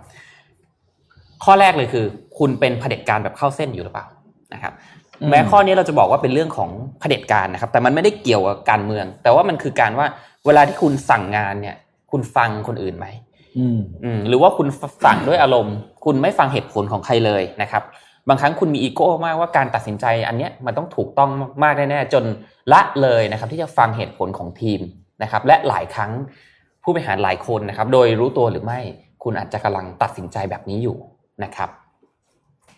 ข้อแรกเลยคือ คุณเป็นเผด็จการแบบเข้าเส้นอยู่หรือเปล่านะครับอืมแม้ข้อนี้เราจะบอกว่าเป็นเรื่องของเผด็จการนะครับ แต่มันไม่ได้เกี่ยวกับการเมือง แต่ว่ามันคือการว่าเวลาที่คุณสั่งงานเนี่ย คุณฟังคนอื่นไหมอืมอืมหรือว่าคุณสั่งด้วยอารมณ์ คุณไม่ฟังเหตุผลของใครเลยนะครับ บางครั้งคุณมีอีโก้มากว่าการตัดสินใจอันเนี้ยมันต้องถูกต้องมากแน่ๆจนละเลยนะครับที่จะฟังเหตุผลของทีมนะครับและหลายครั้งผู้บริหารหลายคนนะครับ โดยรู้ตัวหรือไม่คุณอาจจะกำลังตัดสินใจแบบนี้อยู่นะครับ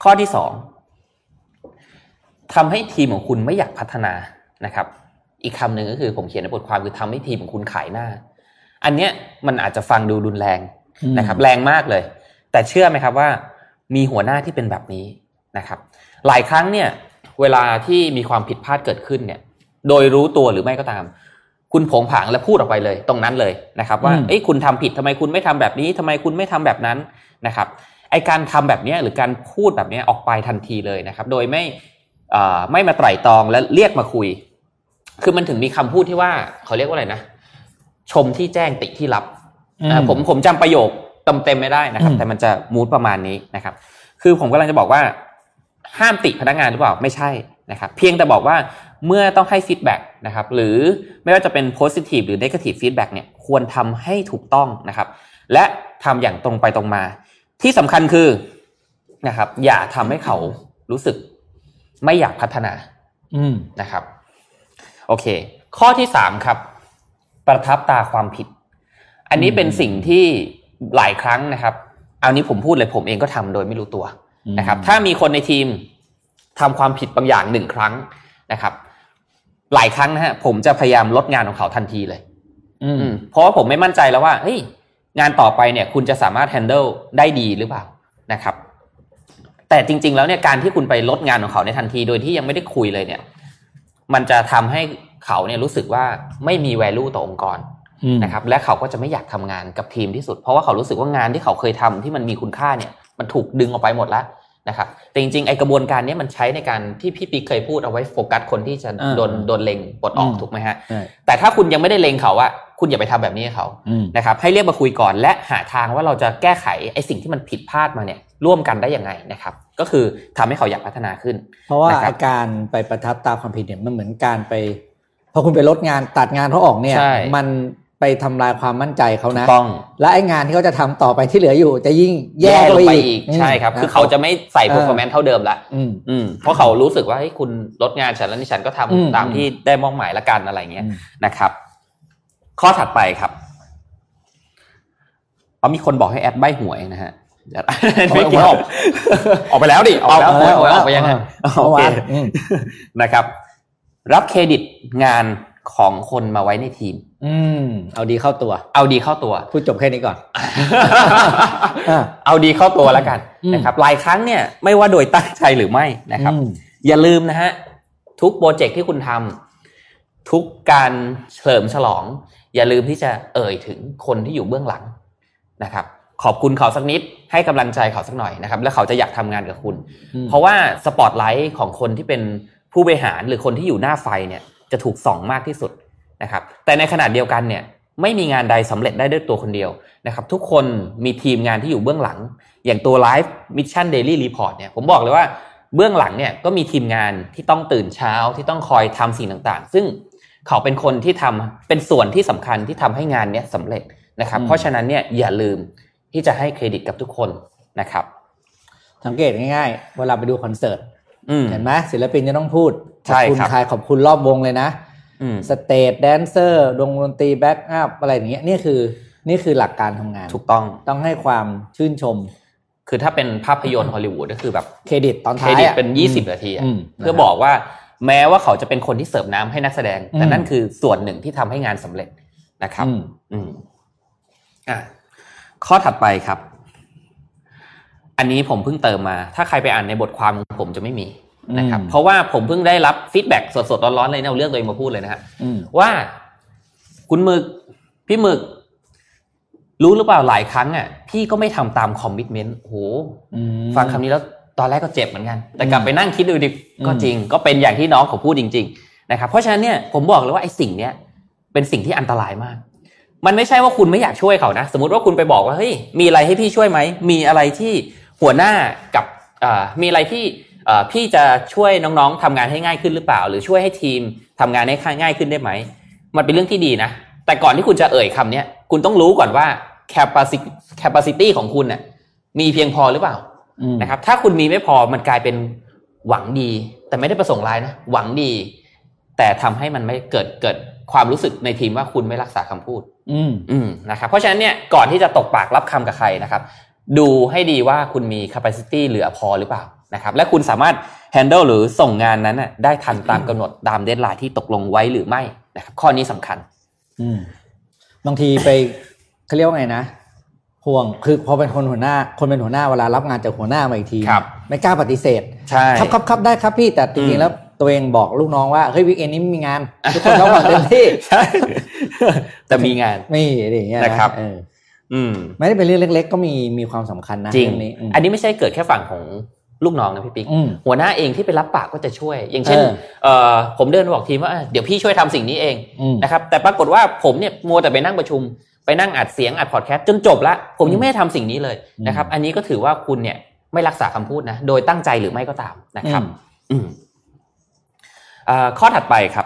ข้อที่สองทำให้ทีมของคุณไม่อยากพัฒนานะครับ อีกคำหนึ่งก็คือผมเขียนในบทความคือทำให้ทีมของคุณขายหน้า อันเนี้ยมันอาจจะฟังดูรุนแรงอืมนะครับ แรงมากเลย แต่เชื่อไหมครับว่า มีหัวหน้าที่เป็นแบบนี้ นะครับ หลายครั้งเนี่ยเวลาที่มีความผิดพลาดเกิดขึ้นเนี่ย โดยรู้ตัวหรือไม่ก็ตาม คุณโผงผางและพูดออกไปเลย ตรงนั้นเลยนะครับ ว่าอืมเอ้ยคุณทำผิดทำไมคุณไม่ทำแบบนี้ทำไมคุณไม่ทำแบบนั้นนะครับไอการทำแบบเนี้ยหรือการพูดแบบเนี้ยออกไปทันทีเลยนะครับ โดยไม่เอ่อไม่มาไตร่ตรองและเรียกมาคุย คือมันถึงมีคำพูดที่ว่าเขาเรียกว่าอะไรนะชมที่แจ้งติที่รับอืมอ่าผมผมจำประโยคเต็มเต็มๆไม่ได้นะครับอืมแต่มันจะมูดประมาณนี้นะครับ คือผมกำลังจะบอกว่า ห้ามติพนักงานหรือเปล่าไม่ใช่นะครับเพียงแต่บอกว่าเมื่อต้องให้ฟีดแบ็กนะครับหรือไม่ว่าจะเป็น positive หรือ negative feedback เนี่ยควรทำให้ถูกต้องนะครับ และทำอย่างตรงไปตรงมา ที่สำคัญคือนะครับ อย่าทำให้เขารู้สึกไม่อยากพัฒนา อืมนะครับ โอเค ข้อที่สามครับ ประทับตาความผิด อันนี้เป็นสิ่งที่หลายครั้งนะครับ เอานี้ผมพูดเลยผมเองก็ทำโดยไม่รู้ตัวอืม นะครับ ถ้ามีคนในทีมทำความผิดบางอย่างหนึ่งครั้งนะครับ หลายครั้งนะฮะผมจะพยายามลดงานของเขาทันทีเลย อืมอืมเพราะว่าผมไม่มั่นใจแล้วว่าเฮ้ยงานต่อไปเนี่ย คุณจะสามารถ handle ได้ดีหรือเปล่านะครับ แต่จริง ๆ แล้วเนี่ยการที่คุณไปลดงานของเขาในทันทีโดยที่ยังไม่ได้คุยเลยเนี่ย มันจะทำให้เขาเนี่ยรู้สึกว่าไม่มี value ต่อองค์กรอืมนะครับ และเขาก็จะไม่อยากทำงานกับทีมที่สุด เพราะว่าเขารู้สึกว่างานที่เขาเคยทำที่มันมีคุณค่าเนี่ย มันถูกดึงออกไปหมดแล้วนะครับ แต่จริงๆไอกระบวนการเนี้มันใช้ในการที่พี่ปีเคยพูดเอาไว้โฟกัสคนที่จะอ่าโดนโดนเล็งปลดออกอืมถูกไหมฮะใช่แต่ถ้าคุณยังไม่ได้เล็งเขาอะคุณอย่าไปทำแบบนี้ให้เขาอืมนะครับ ให้เรียกมาคุยก่อนและหาทางว่าเราจะแก้ไขไอ้สิ่งที่มันผิดพลาดมาเนี่ยร่วมกันได้ยังไงนะครับ ก็คือทำให้เขาอยากพัฒนาขึ้น เพราะว่านะครับอาการไปประทับตามความผิดเนี่ยมันเหมือนการไปพอคุณไปลดงานตัดงานเขาออกเนี่ยใช่มัน ไปทำลายความมั่นใจเขานะต้อง และไอ้งานที่เขาจะทำต่อไปที่เหลืออยู่จะยิ่งแย่แย่ลลงงไปไปอีอีกกใช่ครับมคือเขาจะไม่ใส่เออ performance เท่าเดิมละอืมอืมเพราะเขารู้สึกว่าเฮ้ยคุณลดงานฉันแล้วนี่ฉันก็ทำอืมตามที่ได้มอบหมายละกันอะไรเงี้ยอืมนะครับ ข้อถัดไปครับเอามีคนบอกให้แอดใบหวยนะฮะเดี๋ยวไม่เกี่ยวออกออกไปแล้วดิออกไปแล้วเอาหวยออกไปยังไงเอาโอเควางอืมนะครับ รับเครดิตงาน ของคนมาไว้ในทีม อืม เอาดีเข้าตัว เอาดีเข้าตัวพูดจบแค่นี้ก่อนอะเอาดีเข้าตัวแล้วกันอืมนะครับหลายครั้งเนี่ยไม่ว่าโดยตั้งใจหรือไม่นะครับอืมอย่าลืมนะฮะทุกโปรเจกต์ที่คุณทำทุกการเฉลิมฉลอง อย่าลืมที่จะเอ่ยถึงคนที่อยู่เบื้องหลังนะครับ ขอบคุณเขาสักนิด ให้กำลังใจเขาสักหน่อยนะครับ แล้วเขาจะอยากทำงานกับคุณอืมเพราะว่าสปอตไลท์ของคนที่เป็นผู้บริหารหรือคนที่อยู่หน้าไฟเนี่ย จะถูกส่องมากที่สุดนะครับ แต่ในขณะเดียวกันเนี่ยไม่มีงานใดสำเร็จได้ด้วยตัวคนเดียวนะครับ ทุกคนมีทีมงานที่อยู่เบื้องหลัง อย่างตัว Live Mission Daily Report เนี่ยผมบอกเลยว่าเบื้องหลังเนี่ยก็มีทีมงานที่ต้องตื่นเช้าที่ต้องคอยทำสิ่งต่างๆ ซึ่งเขาเป็นคนที่ทำเป็นส่วนที่สำคัญที่ทำให้งานเนี้ยสำเร็จนะครับ เพราะฉะนั้นเนี่ยอย่าลืมที่จะให้เครดิตกับทุกคนนะครับ สังเกตง่ายๆ เวลาไปดูคอนเสิร์ต เห็นไหมศิลปินจะต้องพูดขอบคุณใช่ครับใครขอบคุณรอบวงเลยนะอืม stage dancer วงดนตรี backup อะไรอย่างเงี้ยนี่คือนี่คือหลักการทำงาน ถูกต้องต้องให้ความชื่นชม คือถ้าเป็นภาพยนตร์ฮอลลีวูดก็คือแบบเครดิตตอนท้ายเครดิตอะเป็นอืม20นาทีอะอืมเพื่อบอกว่าแม้ว่าเขาจะเป็นคนที่เสิร์ฟน้ำให้นักแสดง แต่อืมนั่นคือส่วนหนึ่งที่ทำให้งานสำเร็จนะครับอืมอืมอะข้อถัดไปครับ อันนี้ผมเพิ่งเติมมา ถ้าใครไปอ่านในบทความของผมจะไม่มีนะครับอืมเพราะว่าผมเพิ่งได้รับ feedback สดๆร้อนๆเลยนะเอาเรื่องตัวเองมาพูดเลยนะฮะอืมว่าคุณหมึกพี่หมึก รู้หรือเปล่าหลายครั้งอะพี่ก็ไม่ทำตามคอมมิชเมนต์โหอืมฟังคำนี้แล้วตอนแรกก็เจ็บเหมือนกัน แต่กลับไปนั่งคิดดูดิอืมก็จริง ก็เป็นอย่างที่น้องเขาพูดจริง ๆ นะครับ เพราะฉะนั้นเนี่ยผมบอกเลยว่าไอ้สิ่งเนี้ยเป็นสิ่งที่อันตรายมาก มันไม่ใช่ว่าคุณไม่อยากช่วยเขานะ สมมติว่าคุณไปบอกว่าเฮ้ยมีอะไรให้พี่ช่วยไหมมีอะไรที่ หัวหน้ากับเอ่อมีอะไรที่เอ่อพี่จะช่วยน้องๆทำงานให้ง่ายขึ้นหรือเปล่า หรือช่วยให้ทีมทำงานให้ง่ายขึ้นได้ไหม มันเป็นเรื่องที่ดีนะ แต่ก่อนที่คุณจะเอ่ยคำเนี้ยคุณต้องรู้ก่อนว่า capacity capacity ของคุณน่ะมีเพียงพอหรือเปล่าอืมนะครับ ถ้าคุณมีไม่พอมันกลายเป็นหวังดี แต่ไม่ได้ประสงค์ร้ายนะหวังดี แต่ทำให้มันไม่เกิดเกิดความรู้สึกในทีมว่าคุณไม่รักษาคำพูด อืมอืมนะครับ เพราะฉะนั้นเนี่ยก่อนที่จะตกปากรับคำกับใครนะครับ ดูให้ดีว่าคุณมี capacity เหลือพอหรือเปล่านะครับและคุณสามารถ handle หรือส่งงานนั้นน่ะได้ทันตามกำหนดตาม deadline ที่ตกลงไว้หรือไม่นะครับข้อนี้สำคัญอืมบางทีไปเขาเรียกว่าไงนะห่วงคือพอเป็นคนหัวหน้า คนเป็นหัวหน้าเวลารับงานจากหัวหน้ามาอีกทีครับไม่กล้าปฏิเสธใช่ครับครับครับได้ครับพี่แต่จริงมแล้วตัวเองบอกลูกน้องว่าเฮ้ย weekend นี้ไม่มีงานทุกคนต้องมาเต็มที่ใช่แต่มีงานไม่อะไรอย่างเงี้ยนะครับเอออืม ไม่ได้เป็นเรื่องเล็ก ๆ ก็มีมีความสำคัญนะจริงเอนี้อืมอันนี้ไม่ใช่เกิดแค่ฝั่งของลูกน้องนะพี่ปิ๊กอืมหัวหน้าเองที่ไปรับปากก็จะช่วย อย่างเช่นเออเอ่อผมเดินมาบอกทีมว่าเอ้ยเดี๋ยวพี่ช่วยทำสิ่งนี้เองอืมนะครับแต่ปรากฏว่าผมเนี่ยมัวแต่ไปนั่งประชุม ไปนั่งอัดเสียงอัดพอดแคสต์จนจบละผมยังไม่ได้ทำสิ่งนี้เลยนะครับ อันนี้ก็ถือว่าคุณเนี่ยไม่รักษาคำพูดนะโดยตั้งใจหรือไม่ก็ตามนะครับอืมเอ่อข้อถัดไปครับ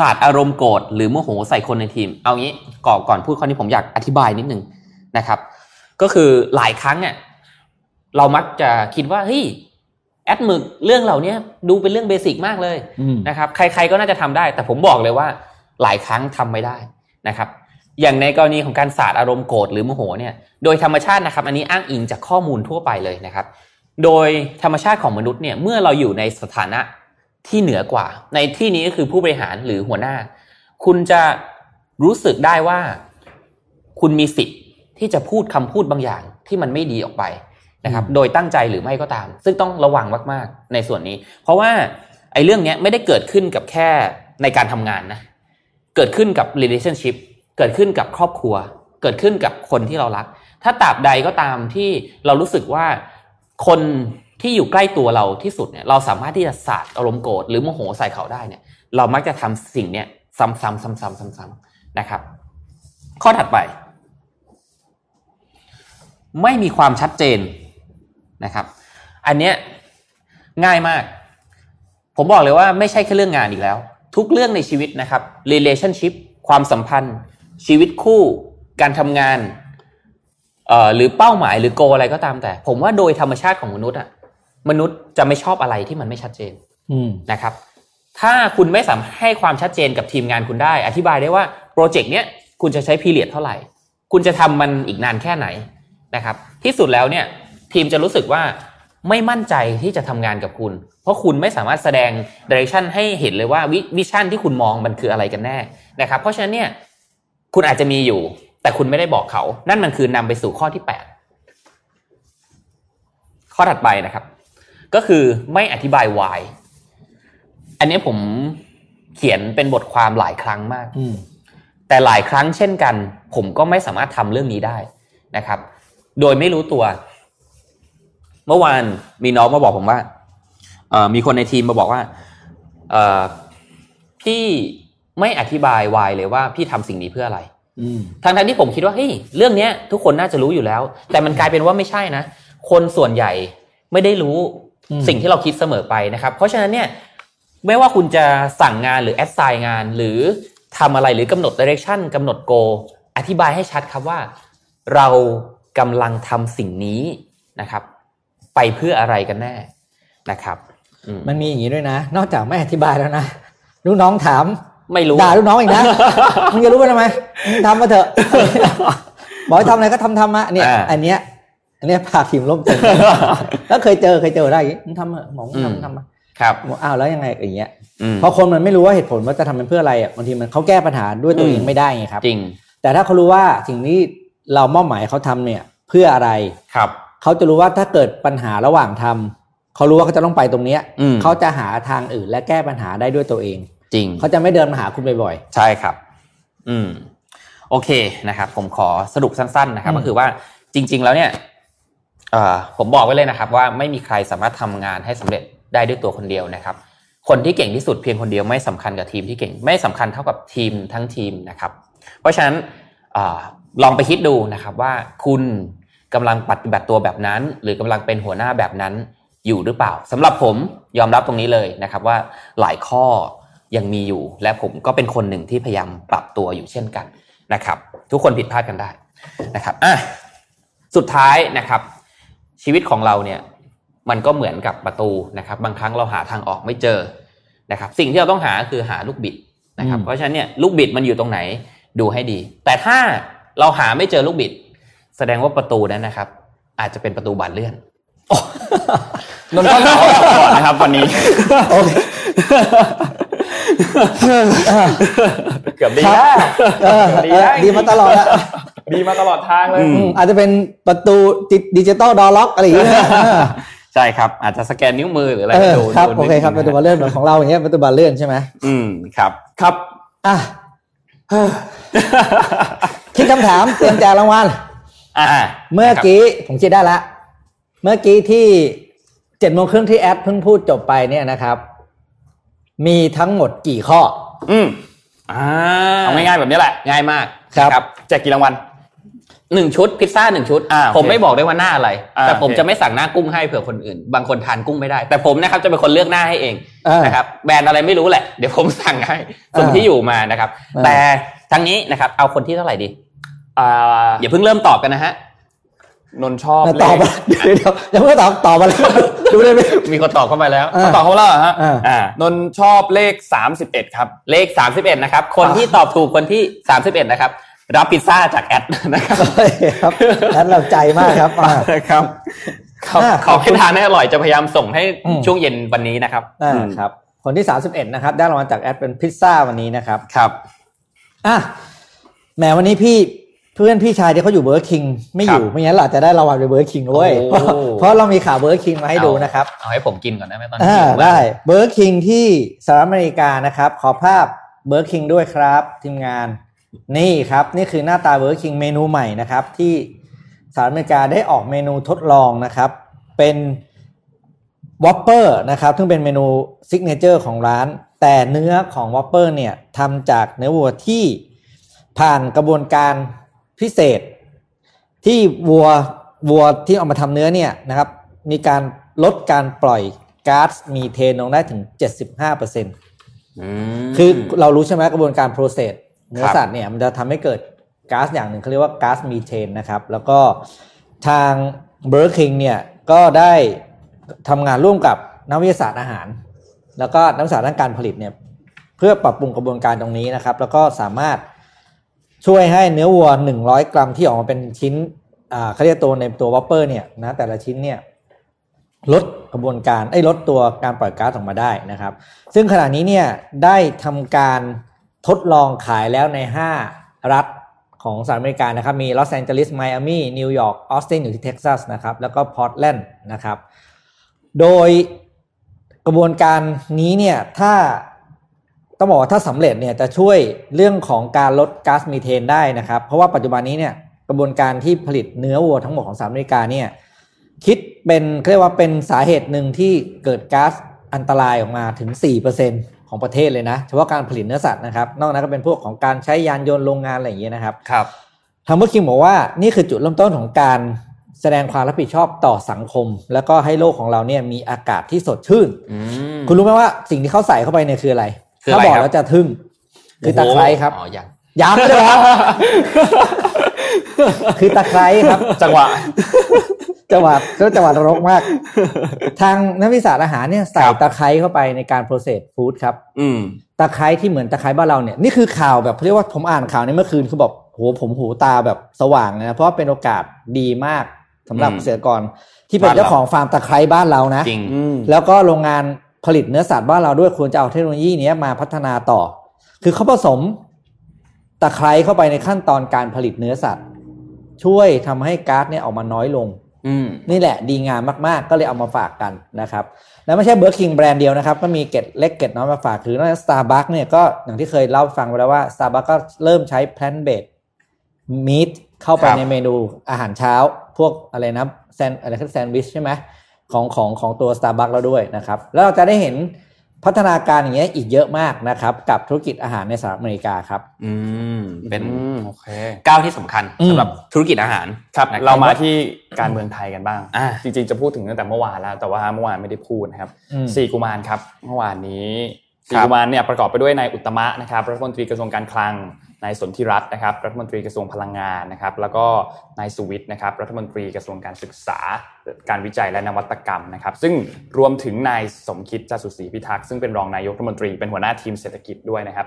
ศาสตร์อารมณ์โกรธหรือโมโหใส่คนในทีม เอางี้ก่อนก่อนพูดข้อนี้ผมอยากอธิบายนิดนึงนะครับ ก็คือหลายครั้งเนี่ยเรามักจะคิดว่าเฮ้ยแอดมึกเรื่องเหล่านี้ดูเป็นเรื่องเบสิกมากเลยอืมนะครับ ใคร ๆก็น่าจะทำได้ แต่ผมบอกเลยว่า หลายครั้งทำไม่ได้นะครับ อย่างในกรณีของการศาสตร์อารมณ์โกรธหรือโมโหเนี่ย โดยธรรมชาตินะครับ อันนี้อ้างอิงจากข้อมูลทั่วไปเลยนะครับ โดยธรรมชาติของมนุษย์เนี่ยเมื่อเราอยู่ในสถานะ ที่เหนือกว่า ในที่นี้ก็คือผู้บริหารหรือหัวหน้า คุณจะรู้สึกได้ว่า คุณมีสิทธิ์ที่จะพูดคำพูดบางอย่างที่มันไม่ดีออกไปนะครับอืมโดยตั้งใจหรือไม่ก็ตาม ซึ่งต้องระวังมาก ๆ ในส่วนนี้ เพราะว่าไอ้เรื่องเนี้ยไม่ได้เกิดขึ้นกับแค่ในการทำงานนะ เกิดขึ้นกับ relationship เกิดขึ้นกับครอบครัว เกิดขึ้นกับคนที่เรารัก ถ้าตราบใดก็ตามที่เรารู้สึกว่าคน ที่อยู่ใกล้ตัวเราที่สุดเนี่ยเราสามารถที่จะสาดอารมณ์โกรธหรือโมโหใส่เขาได้เนี่ยเรามักจะทำสิ่งเนี้ยซ้ำๆซ้ำๆซ้ำๆนะครับ ข้อถัดไป ไม่มีความชัดเจนนะครับ อันเนี้ยง่ายมาก ผมบอกเลยว่าไม่ใช่แค่เรื่องงานอีกแล้ว ทุกเรื่องในชีวิตนะครับ relationship ความสัมพันธ์ ชีวิตคู่ การทำงานเอ่อหรือเป้าหมายหรือโกอะไรก็ตามแต่ ผมว่าโดยธรรมชาติของมนุษย์อะ มนุษย์จะไม่ชอบอะไรที่มันไม่ชัดเจนอืมนะครับ ถ้าคุณไม่สามารถให้ความชัดเจนกับทีมงานคุณได้ อธิบายได้ว่าโปรเจกต์เนี้ยคุณจะใช้พีเรียดเท่าไหร่ คุณจะทำมันอีกนานแค่ไหนนะครับ ที่สุดแล้วเนี่ย ทีมจะรู้สึกว่าไม่มั่นใจที่จะทำงานกับคุณ เพราะคุณไม่สามารถแสดงดิเรกชันให้เห็นเลยว่าวิชั่นที่คุณมองมันคืออะไรกันแน่นะครับ เพราะฉะนั้นเนี่ยคุณอาจจะมีอยู่ แต่คุณไม่ได้บอกเขา นั่นมันคือนำไปสู่ข้อที่แปดข้อถัดไปนะครับ ก็คือไม่อธิบาย why อันนี้ผมเขียนเป็นบทความหลายครั้งมากอืมแต่หลายครั้งเช่นกัน ผมก็ไม่สามารถทำเรื่องนี้ได้นะครับ โดยไม่รู้ตัว เมื่อวานมีน้องมาบอกผมว่าเอ่อมีคนในทีมมาบอกว่าเอ่อพี่ไม่อธิบายวายเลยว่าพี่ทำสิ่งนี้เพื่ออะไรอืมทั้งทั้งๆที่ผมคิดว่าเฮ้ยเรื่องเนี้ย ทุกคนน่าจะรู้อยู่แล้ว แต่มันกลายเป็นว่าไม่ใช่นะ คนส่วนใหญ่ไม่ได้รู้อืม สิ่งที่เราคิดเสมอไปนะครับ เพราะฉะนั้นเนี่ยไม่ว่าคุณจะสั่งงานหรือแอดไซน์งาน หรือทำอะไรหรือกำหนดดิเรกชันกำหนดโก อธิบายให้ชัดครับว่า เรากำลังทำสิ่งนี้นะครับ ไปเพื่ออะไรกันแน่นะครับอืมมันมีอย่างนี้ด้วยนะ นอกจากไม่อธิบายแล้วนะลูกน้องถามไม่รู้ด่าลูกน้องอีกนะมึงจะรู้ไปทำไมมึงทำมาเถอะบอกให้ทำอะไรก็ทำทำมาเนี่ยอ่าอันเนี้ย อันเนี้ยพาทีมล่มจมแล้วเคยเจอเคยเจอได้อย่างงี้มึงทำเถอะหมองมึงอืมทำมึงทำมาครับบอกอ้าวแล้วยังไงอย่างเงี้ยอืมเพราะคนมันไม่รู้ว่าเหตุผลว่าจะทำมันเพื่ออะไรอะบางทีมันเขาแก้ปัญหาด้วยตัวเองอืมไม่ได้ไงครับ จริง แต่ถ้าเขารู้ว่าสิ่งนี้เรามอบหมายเขาทำเนี่ย เพื่ออะไรครับเขาจะรู้ว่าถ้าเกิดปัญหาระหว่างทำเขารู้ว่าเขาจะต้องไปตรงเนี้ยอืมเขาจะหาทางอื่นและแก้ปัญหาได้ด้วยตัวเอง จริงเขาจะไม่เดินมาหาคุณบ่อยใช่ครับ อืม โอเคนะครับ ผมขอสรุปสั้น ๆ นะครับอืมก็คือว่าจริง ๆ แล้วเนี่ยเอ่อ ผมบอกไว้เลยนะครับ ว่าไม่มีใครสามารถทำงานให้สำเร็จได้ด้วยตัวคนเดียวนะครับ คนที่เก่งที่สุดเพียงคนเดียวไม่สำคัญกับทีมที่เก่งไม่สำคัญเท่ากับทีมทั้งทีมนะครับ เพราะฉะนั้นอลองไปคิดดูนะครับว่าคุณกำลังปฏิบัติตัวแบบนั้น หรือกำลังเป็นหัวหน้าแบบนั้นอยู่หรือเปล่าสำหรับผมยอมรับตรงนี้เลยนะครับว่าหลายข้อยังมีอยู่ และผมก็เป็นคนหนึ่งที่พยายามปรับตัวอยู่เช่นกันนะครับ ทุกคนผิดพลาดกันได้นะครับอะสุดท้ายนะครับ ชีวิตของเราเนี่ยมันก็เหมือนกับประตูนะครับ บางครั้งเราหาทางออกไม่เจอนะครับ สิ่งที่เราต้องหาคือหาลูกบิดนะครับอืมเพราะฉะนั้นเนี่ยลูกบิดมันอยู่ตรงไหนดูให้ดี แต่ถ้าเราหาไม่เจอลูกบิด แสดงว่าประตูนั้นนะครับ อาจจะเป็นประตูบานเลื่อนนนท์ต้องขอก่อนนะครับวันนี้ๆโอ เคเกือบดีครับนะเออดีเออนะดีมาตลอดอะดีมาตลอดทางเลยอืมอืมอาจจะเป็นประตู digital door lock อะไรอย่างเงี้ยเออใช่ครับ อาจจะสแกนนิ้วมือหรืออะไรเออดูครับดูโอเคครับประตูบานเลื่อนเหมือนของเราอย่างเงี้ยประตูบานเลื่อนใช่ไหมอืมครับครับอะคิดคำถามเตรียมแจกรางวัลอ่าเมื่อกี้ผมคิดได้ละ เมื่อกี้ที่เจ็ดโมงครึ่งที่แอดเพิ่งพูดจบไปเนี่ยนะครับ มีทั้งหมดกี่ข้อ อืมอ่าเอาง่ายๆแบบนี้แหละ ง่ายมากครับแจกกี่รางวัลหนึ่งชุดพิซซ่าหนึ่งชุดอ่าโอเคผมไม่บอกได้ว่าหน้าอะไรอ่าแต่ผมโอเคจะไม่สั่งหน้ากุ้งให้เผื่อคนอื่น บางคนทานกุ้งไม่ได้ แต่ผมนะครับจะเป็นคนเลือกหน้าให้เองอ่านนะครับแบรนด์อะไรไม่รู้แหละ เดี๋ยวผมสั่งให้ส่งอ่าที่อยู่มานะครับอ่าแต่ทั้งนี้นะครับเอาคนที่เท่าไหร่ดีอ่าอย่าเพิ่งเริ่มตอบกันนะฮะนนท์ชอบตอบเลมาขเดี๋ยวเดี๋ยวยังไม่ตอบตอบมาเลย ดูได้ไหมมีคนตอบเข้ามาแล้วอ่าเขาตอบเขาแล้วเหรอฮะอ่าอ่านนท์ชอบเลขสามสิบเอ็ดครับ เลข 31 นะครับ คนที่ตอบถูกคนที่ 31 นะครับ รับพิซซ่าจากแอดนะครับโอเคครับนั้นเราใจมากครับอ่าครับอ่าขอให้ทานให้อร่อยจะพยายามส่งให้อืมช่วงเย็นวันนี้นะครับอ่าอืมครับ คนที่สามสิบเอ็ดนะครับ ได้รางวัลจากแอดเป็นพิซซ่าวันนี้นะครับครับอะแหมวันนี้พี่เพื่อนพี่ชายที่เขาอยู่เบอร์คิงไม่อยู่ครับไม่งั้นเราจะได้รางวัลไปเบอร์คิงด้วยโอ้เพราะเรามีข่าวเบอร์คิงมาให้ดูนะครับ เอาให้ผมกินก่อนได้ไหมตอนนี้อ่าหิวมากได้เบอร์คิงที่สหรัฐอเมริกานะครับ ขอภาพเบอร์คิงด้วยครับทีมงานนี่ครับ นี่คือหน้าตาเบอร์คิงเมนูใหม่นะครับ ที่สหรัฐอเมริกาได้ออกเมนูทดลองนะครับ เป็นวอปเปอร์นะครับซึ่งเป็นเมนู signature ของร้าน แต่เนื้อของวอปเปอร์เนี่ยทำจากเนื้อวัวที่ผ่านกระบวนการ พิเศษ ที่วัววัวที่เอามาทำเนื้อเนี่ยนะครับ มีการลดการปล่อยก๊าซมีเทนลงได้ถึง 75% คือเรารู้ใช่ไหมกระบวนการ process เนื้อครับสัตว์เนี่ยมันจะทำให้เกิดก๊าซอย่างหนึ่งเขาเรียกว่าก๊าซมีเทนนะครับ แล้วก็ทางเบอร์คิงเนี่ยก็ได้ทำงานร่วมกับนักวิทยาศาสตร์อาหาร แล้วก็นักวิทยาศาสตร์ด้านการผลิตเนี่ยเพื่อปรับปรุงกระบวนการตรงนี้นะครับ แล้วก็สามารถ ช่วยให้เนื้อวัว 100 กรัมที่ออกมาเป็นชิ้นอ่าเขาเรียกตัวในตัววอปเปอร์เนี่ยนะแต่ละชิ้นเนี่ยลดกระบวนการไอ้ลดตัวการปล่อยก๊าซออกมาได้นะครับ ซึ่งขณะนี้เนี่ยได้ทำการทดลองขายแล้วใน 5 รัฐของสหรัฐอเมริกานะครับ มีลอสแองเจลิสไมอามีนิวยอร์กออสตินอยู่ที่เท็กซัสนะครับ แล้วก็พอร์ตแลนด์นะครับ โดยกระบวนการนี้เนี่ยถ้า ต้องบอกว่าถ้าสำเร็จเนี่ยจะช่วยเรื่องของการลดก๊าซมีเทนได้นะครับ เพราะว่าปัจจุบันนี้เนี่ยกระบวนการที่ผลิตเนื้อวัวทั้งหมดของสหรัฐอเมริกาเนี่ยคิดเป็นเรียกว่าเป็นสาเหตุหนึ่งที่เกิดก๊าซอันตรายออกมาถึง 4%ของประเทศเลยนะ เฉพาะการผลิตเนื้อสัตว์นะครับ นอกนั้นก็เป็นพวกของการใช้ยานยนต์โรงงานอะไรอย่างเงี้ยนะครับครับทางเมื่อคิงบอกว่านี่คือจุดเริ่มต้นของการแสดงความรับผิดชอบต่อสังคม แล้วก็ให้โลกของเราเนี่ยมีอากาศที่สดชื่นอืมคุณรู้ไหมว่าสิ่งที่เขาใส่เข้าไปเนี่ยคืออะไรคือ ถ้าอะไรบอกครับแล้วจะทึ่ง คือตะไคร้ครับอ๋อยังย้ำเลยครับ คือตะไคร้ครับ จังหวะจังหวัดก็จังหวัดนรกมาก ทางนักวิชาศาสตร์อาหารเนี่ยใส่ครับตะไคร้เข้าไปในการ process food ครับ อืมตะไคร้ที่เหมือนตะไคร้บ้านเราเนี่ยนี่คือข่าวแบบเรียกว่าผมอ่านข่าวนี้เมื่อคืนคือแบบโหผมหูตาแบบสว่างเลยนะเพราะว่าเป็นโอกาสดีมากสำหรับอืมเกษตรกรที่เป็นบ้านเราเจ้าของฟาร์มตะไคร้บ้านเรานะจริงอืมแล้วก็โรงงาน ผลิตเนื้อสัตว์บ้านเราด้วยควรจะเอาเทคโนโลยีเนี้ยมาพัฒนาต่อ คือเขาผสมตะไคร้เข้าไปในขั้นตอนการผลิตเนื้อสัตว์ ช่วยทำให้ก๊าซเนี่ยออกมาน้อยลงอืมนี่แหละดีงามมากๆ ก็เลยเอามาฝากกันนะครับ แล้วไม่ใช่เบอร์คิงแบรนด์เดียวนะครับ ก็มีเกร็ดเล็กเกร็ดน้อยมาฝากคือนอกจากสตาร์บัคเนี่ยก็อย่างที่เคยเล่าให้ฟังไปแล้วว่าสตาร์บัคก็เริ่มใช้ plant based meat เข้าไปครับในเมนูอาหารเช้า พวกอะไรนะแซนอะไรคือแซนด์วิชใช่ไหม ของของของตัว Starbucks แล้วด้วยนะครับ แล้วเราจะได้เห็นพัฒนาการอย่างเงี้ยอีกเยอะมากนะครับ กับธุรกิจอาหารในสหรัฐอเมริกาครับ อืมเป็นอืมโอเคก้าวที่สำคัญอืมสำหรับธุรกิจอาหารครับนะเรามาที่การเมืองไทยกันบ้างอ่าจริงๆจะพูดถึงตั้งแต่เมื่อวานแล้ว แต่ว่าเมื่อวานไม่ได้พูดนะครับอืมสี่กุมารครับ เมื่อวานนี้คสี่รับกุมารเนี่ยประกอบไปด้วยนายอุตตมะนะครับรัฐมนตรีกระทรวงการคลัง นายสนธิรัตน์นะครับ รัฐมนตรีกระทรวงพลังงานนะครับ แล้วก็นายสุวิทย์นะครับ รัฐมนตรีกระทรวงการศึกษา การวิจัยและนวัตกรรมนะครับ ซึ่งรวมถึงนายสมคิดจาสุศรีพิทักษ์ซึ่งเป็นรองนายกรัฐมนตรีเป็นหัวหน้าทีมเศรษฐกิจด้วยนะครับ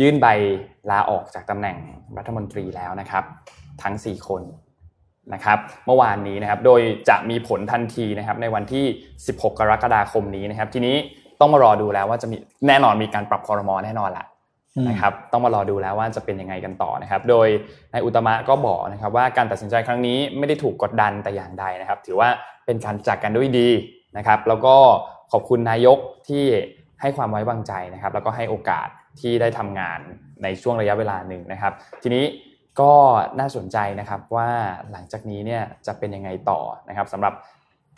ยื่นใบลาออกจากตำแหน่งรัฐมนตรีแล้วนะครับ ทั้ง 4 คนนะครับเมื่อวานนี้นะครับโดยจะมีผลทันทีนะครับในวันที่ 16 กรกฎาคมนี้นะครับ ทีนี้ต้องมารอดูแล้วว่าจะมีแน่นอนมีการปรับคอรมอแน่นอนละ นะครับต้องมารอดูแล้วว่าจะเป็นยังไงกันต่อนะครับ โดยนายอุตมะก็บอกนะครับว่าการตัดสินใจครั้งนี้ไม่ได้ถูกกดดันแต่อย่างใดนะครับ ถือว่าเป็นการจากกันด้วยดีนะครับ แล้วก็ขอบคุณนายกที่ให้ความไว้วางใจนะครับ แล้วก็ให้โอกาสที่ได้ทำงานในช่วงระยะเวลาหนึ่งนะครับ ทีนี้ก็น่าสนใจนะครับว่าหลังจากนี้เนี่ยจะเป็นยังไงต่อนะครับสำหรับ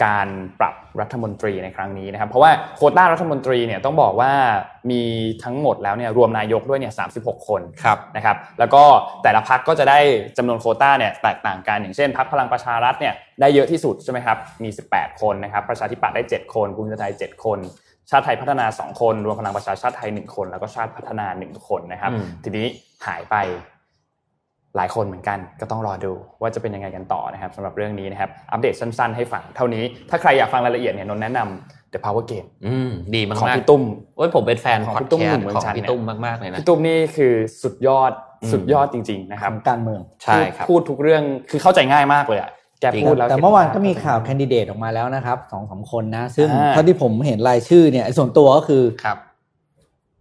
การปรับรัฐมนตรีในครั้งนี้นะครับ เพราะว่าโควต้ารัฐมนตรีเนี่ยต้องบอกว่ามีทั้งหมดแล้วเนี่ยรวมนายกด้วยเนี่ย36คนครับนะครับ แล้วก็แต่ละพักก็จะได้จำนวนโควต้าเนี่ยแตกต่างกันอย่างเช่นพักพลังประชารัฐเนี่ยได้เยอะที่สุดใช่ไหมครับมี 18 คนนะครับ ประชาธิปัตย์ได้ 7 คนภูมิใจไทย7คนชาติไทยพัฒนา 2 คน รวมพลังประชาชาติไทย 1 คน แล้วก็ชาติพัฒนา 1 คนนะครับอืมทีนี้หายไป หลายคนเหมือนกันก็ต้องรอดูว่าจะเป็นยังไงกันต่อนะครับสำหรับเรื่องนี้นะครับอัปเดตสั้นๆ ให้ฟังเท่านี้ ถ้าใครอยากฟังรายละเอียดเนี่ยนนท์แนะนำ The Power Game อืมดีมากของๆพี่ตุ้มโอ้ยผมเป็นแฟนของพอดพี่ตุ้มแคหสนุ่มต์เมืองของจันทร์พี่ตุ้มมากๆเลยนะพี่ตุ้มนี่คือสุดยอดอืมสุดยอดจริงๆนะครับของการเมืองใช่ครับพูดทุกเรื่องคือเข้าใจง่ายมากเลยอะแกพูดแล้วแต่เมื่อวานก็มีข่าวแคนดิเดตออกมาแล้วนะครับสองสามคนนะ ซึ่งอ่าเท่าที่ผมเห็นรายชื่อเนี่ยส่วนตัวก็คือครับ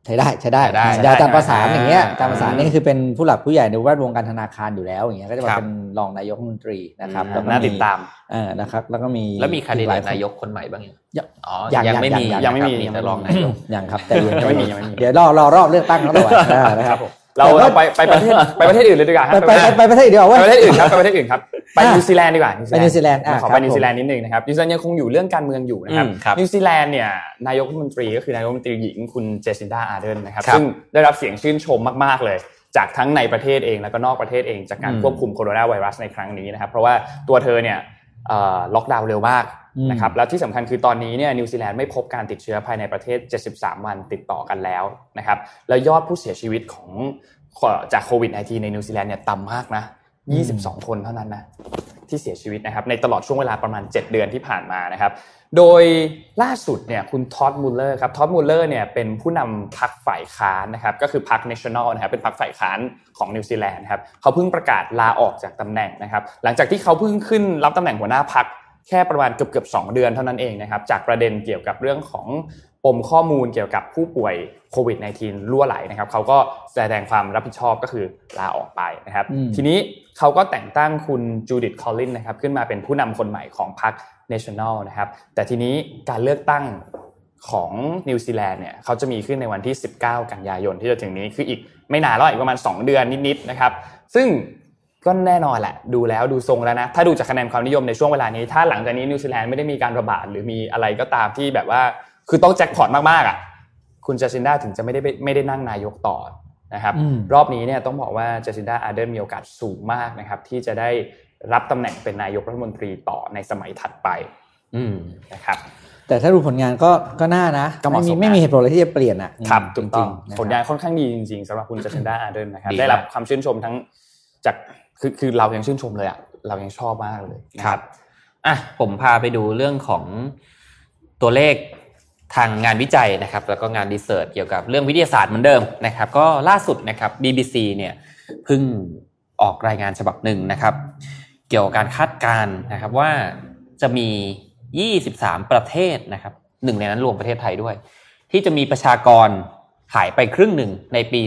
ใช้ได้ใช้ได้ใช้ได้เดี๋ยวอาจารย์ประสานอย่างเงี้ยอ่าอาจารย์ประสานนี่คือเป็นผู้หลักผู้ใหญ่ในแวดวงการธนาคารอยู่แล้วอย่างเงี้ยก็จะมาครับเป็นรองนายกรัฐมนตรีนะครับอืมแล้วก็น่าติดตามเออนะครับ แล้วก็มีแล้วมีค a ดิอีเดหลตคนนายกคนใหม่บ้างยังยังอ๋อยังยังไม่มียังยังไม่มีนะครับยังไม่มีแต่รองนายกยังครับแต่ยังไม่มียังไม่มีเดี๋ยวรอรอรอบเลือกตั้งเขาต่อไปอ่านะครับ เราเราไปไปประเทศไปประเทศอื่นเลยดีกว่าคไปรับไปไปไปประเทศเดียวไปเว้ยประเทศอื่นครับไปประเทศอื่นครับไปอะนิวซีแลนด์ดีกว่าไปนิวซีแลนด์อะขอครัไปบนิวซีแลนด์นิดนึงนะครับนิวซีแลนด์ยังคงอยู่เรื่องการเมืองอยู่นะครับอืมครับนิวซีแลนด์เนี่ยนายกรัฐมนตรีก็คือนายกรัฐมนตรีหญิงคุณเจสินดาอาร์เดนนะครับครับซึ่งได้รับเสียงชื่นชมมากๆเลยจากทั้งในประเทศเองแล้วก็นอกประเทศเองจากการอืมควบคุมโคโรนาไวรัสในครั้งนี้นะครับเพราะว่าตัวเธอเนี่ยเอ่อล็อกดาวน์เร็วมากอืม นะครับแล้วที่สำคัญคือตอนนี้เนี่ยนิวซีแลนด์ไม่พบการติดเชื้อภายในประเทศ 73 วันติดต่อกันแล้วนะครับแล้วยอดผู้เสียชีวิตของจากโควิด -19 ในนิวซีแลนด์เนี่ยต่ำมากนะ 22 คนเท่านั้นนะที่เสียชีวิตนะครับในตลอดช่วงเวลาประมาณ 7 เดือนที่ผ่านมานะครับโดยล่าสุดเนี่ยคุณท็อดมูลเลอร์ครับท็อดมูลเลอร์เนี่ยเป็นผู้นำพรรคฝ่ายค้านนะครับก็คือพรรค National นะครับเป็นพรรคฝ่ายค้านของนิวซีแลนด์ครับเขาเพิ่งประกาศลาออกจากตำแหน่งนะครับหลังจากที่เขาเพิ่งขึ้นรับตำแหน่งหัวหน้าพรรค แค่ประมาณเกือบเกือบสองเดือนเท่านั้นเองนะครับจากประเด็นเกี่ยวกับเรื่องของปมข้อมูลเกี่ยวกับผู้ป่วยโควิด -19 รั่วไหลนะครับเขาก็แสดงความรับผิดชอบก็คือลาออกไปนะครับอืมทีนี้เขาก็แต่งตั้งคุณจูดิตคอลลินนะครับขึ้นมาเป็นผู้นำคนใหม่ของพรรค National นะครับ แต่ทีนี้การเลือกตั้งของนิวซีแลนด์เนี่ยเขาจะมีขึ้นในวันที่ 19 กันยายนที่จะถึงนี้คืออีกไม่นานแล้วอีกประมาณ 2 เดือนนิดๆนะครับ ซึ่ง ก็แน่นอนแหละดูแล้วดูทรงแล้วนะ ถ้าดูจากคะแนนความนิยมในช่วงเวลานี้ ถ้าหลังจากนี้นิวซีแลนด์ไม่ได้มีการระบาดหรือมีอะไรก็ตามที่แบบว่า คือต้องแจ็คพอตมากๆอะคุณจาซินดาถึงจะไม่ได้ไม่ได้นั่งนายกต่อนะครับอืมรอบนี้เนี่ยต้องบอกว่าเจสินดาอาร์เดนมีโอกาสสูงมากนะครับ ที่จะได้รับตำแหน่งเป็นนายกรัฐมนตรีต่อในสมัยถัดไป อืมนะครับ แต่ถ้าดูผลงานก็ก็น่านะก็เหมาะไม่สมีมไม่มีเหตุผลอะไรที่จะเปลี่ยนอะครับจถูริกต้องๆนะครับผลงานค่อนข้างดีจริงๆสำหรับคุณเจสินดาอาร์เดนนะครับดีได้รับมากความชื่นชมทั้งจาก คือคือเรายังชื่นชมเลยอะเรายังชอบมากเลยนะอะผมพาไปดูเรื่องของตัวเลขทางงานวิจัยนะครับ แล้วก็งานรีเสิร์ชเกี่ยวกับเรื่องวิทยาศาสตร์เหมือนเดิมนะครับ ก็ล่าสุดนะครับ BBC เนี่ยเพิ่งออกรายงานฉบับหนึ่งนะครับ เกี่ยวกับการคาดการณ์นะครับว่าจะมี 23 ประเทศนะครับหนึ่งในนั้นรวมประเทศไทยด้วย ที่จะมีประชากรหายไปครึ่งหนึ่งในปี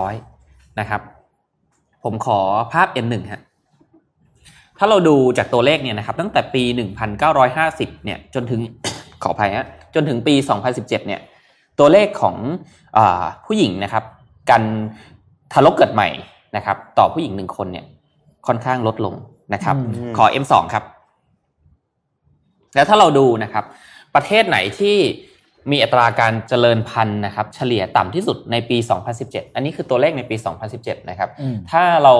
2,100 นะครับ ผมขอภาพ N1 ฮะถ้าเราดูจากตัวเลขเนี่ยนะครับ ตั้งแต่ปี 1950 เนี่ยจนถึงขออภัยฮะจนถึงปี 2017 เนี่ย ตัวเลขของอาผู้หญิงนะครับการทารกเกิดใหม่นะครับ ต่อผู้หญิงหนึ่งคนเนี่ย ค่อนข้างลดลงนะครับอืมขอ M2 ครับ แล้วถ้าเราดูนะครับ ประเทศไหนที่ มีอัตราการเจริญพันธุ์นะครับเฉลี่ยต่ำที่สุดในปี 2017 อันนี้คือตัวเลขในปี 2017 นะครับอืมถ้าเรา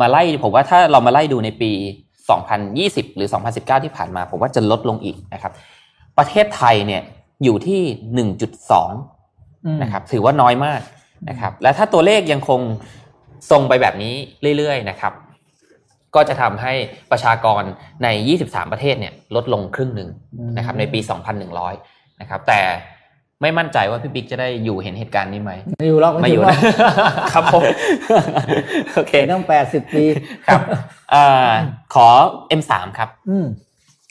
มาไล่ผมว่าถ้าเรามาไล่ดูในปี 2020 หรือ 2019 ที่ผ่านมา ผมว่าจะลดลงอีกนะครับ ประเทศไทยเนี่ยอยู่ที่ 1.2อืมนะครับ ถือว่าน้อยมากนะครับ และถ้าตัวเลขยังคงทรงไปแบบนี้เรื่อยๆนะครับ ก็จะทำให้ประชากรใน 23 ประเทศเนี่ยลดลงครึ่งหนึ่งนะครับในปี 2,100 นะครับ แต่ไม่มั่นใจว่าพี่บิ๊กจะได้อยู่เห็นเหตุการณ์นี้ไหมไม่อยู่หรอกไม่อยู่หรนะกครับผมโอเคต้องแปดสิบปีครับอ่าขอ M3 ครับอืม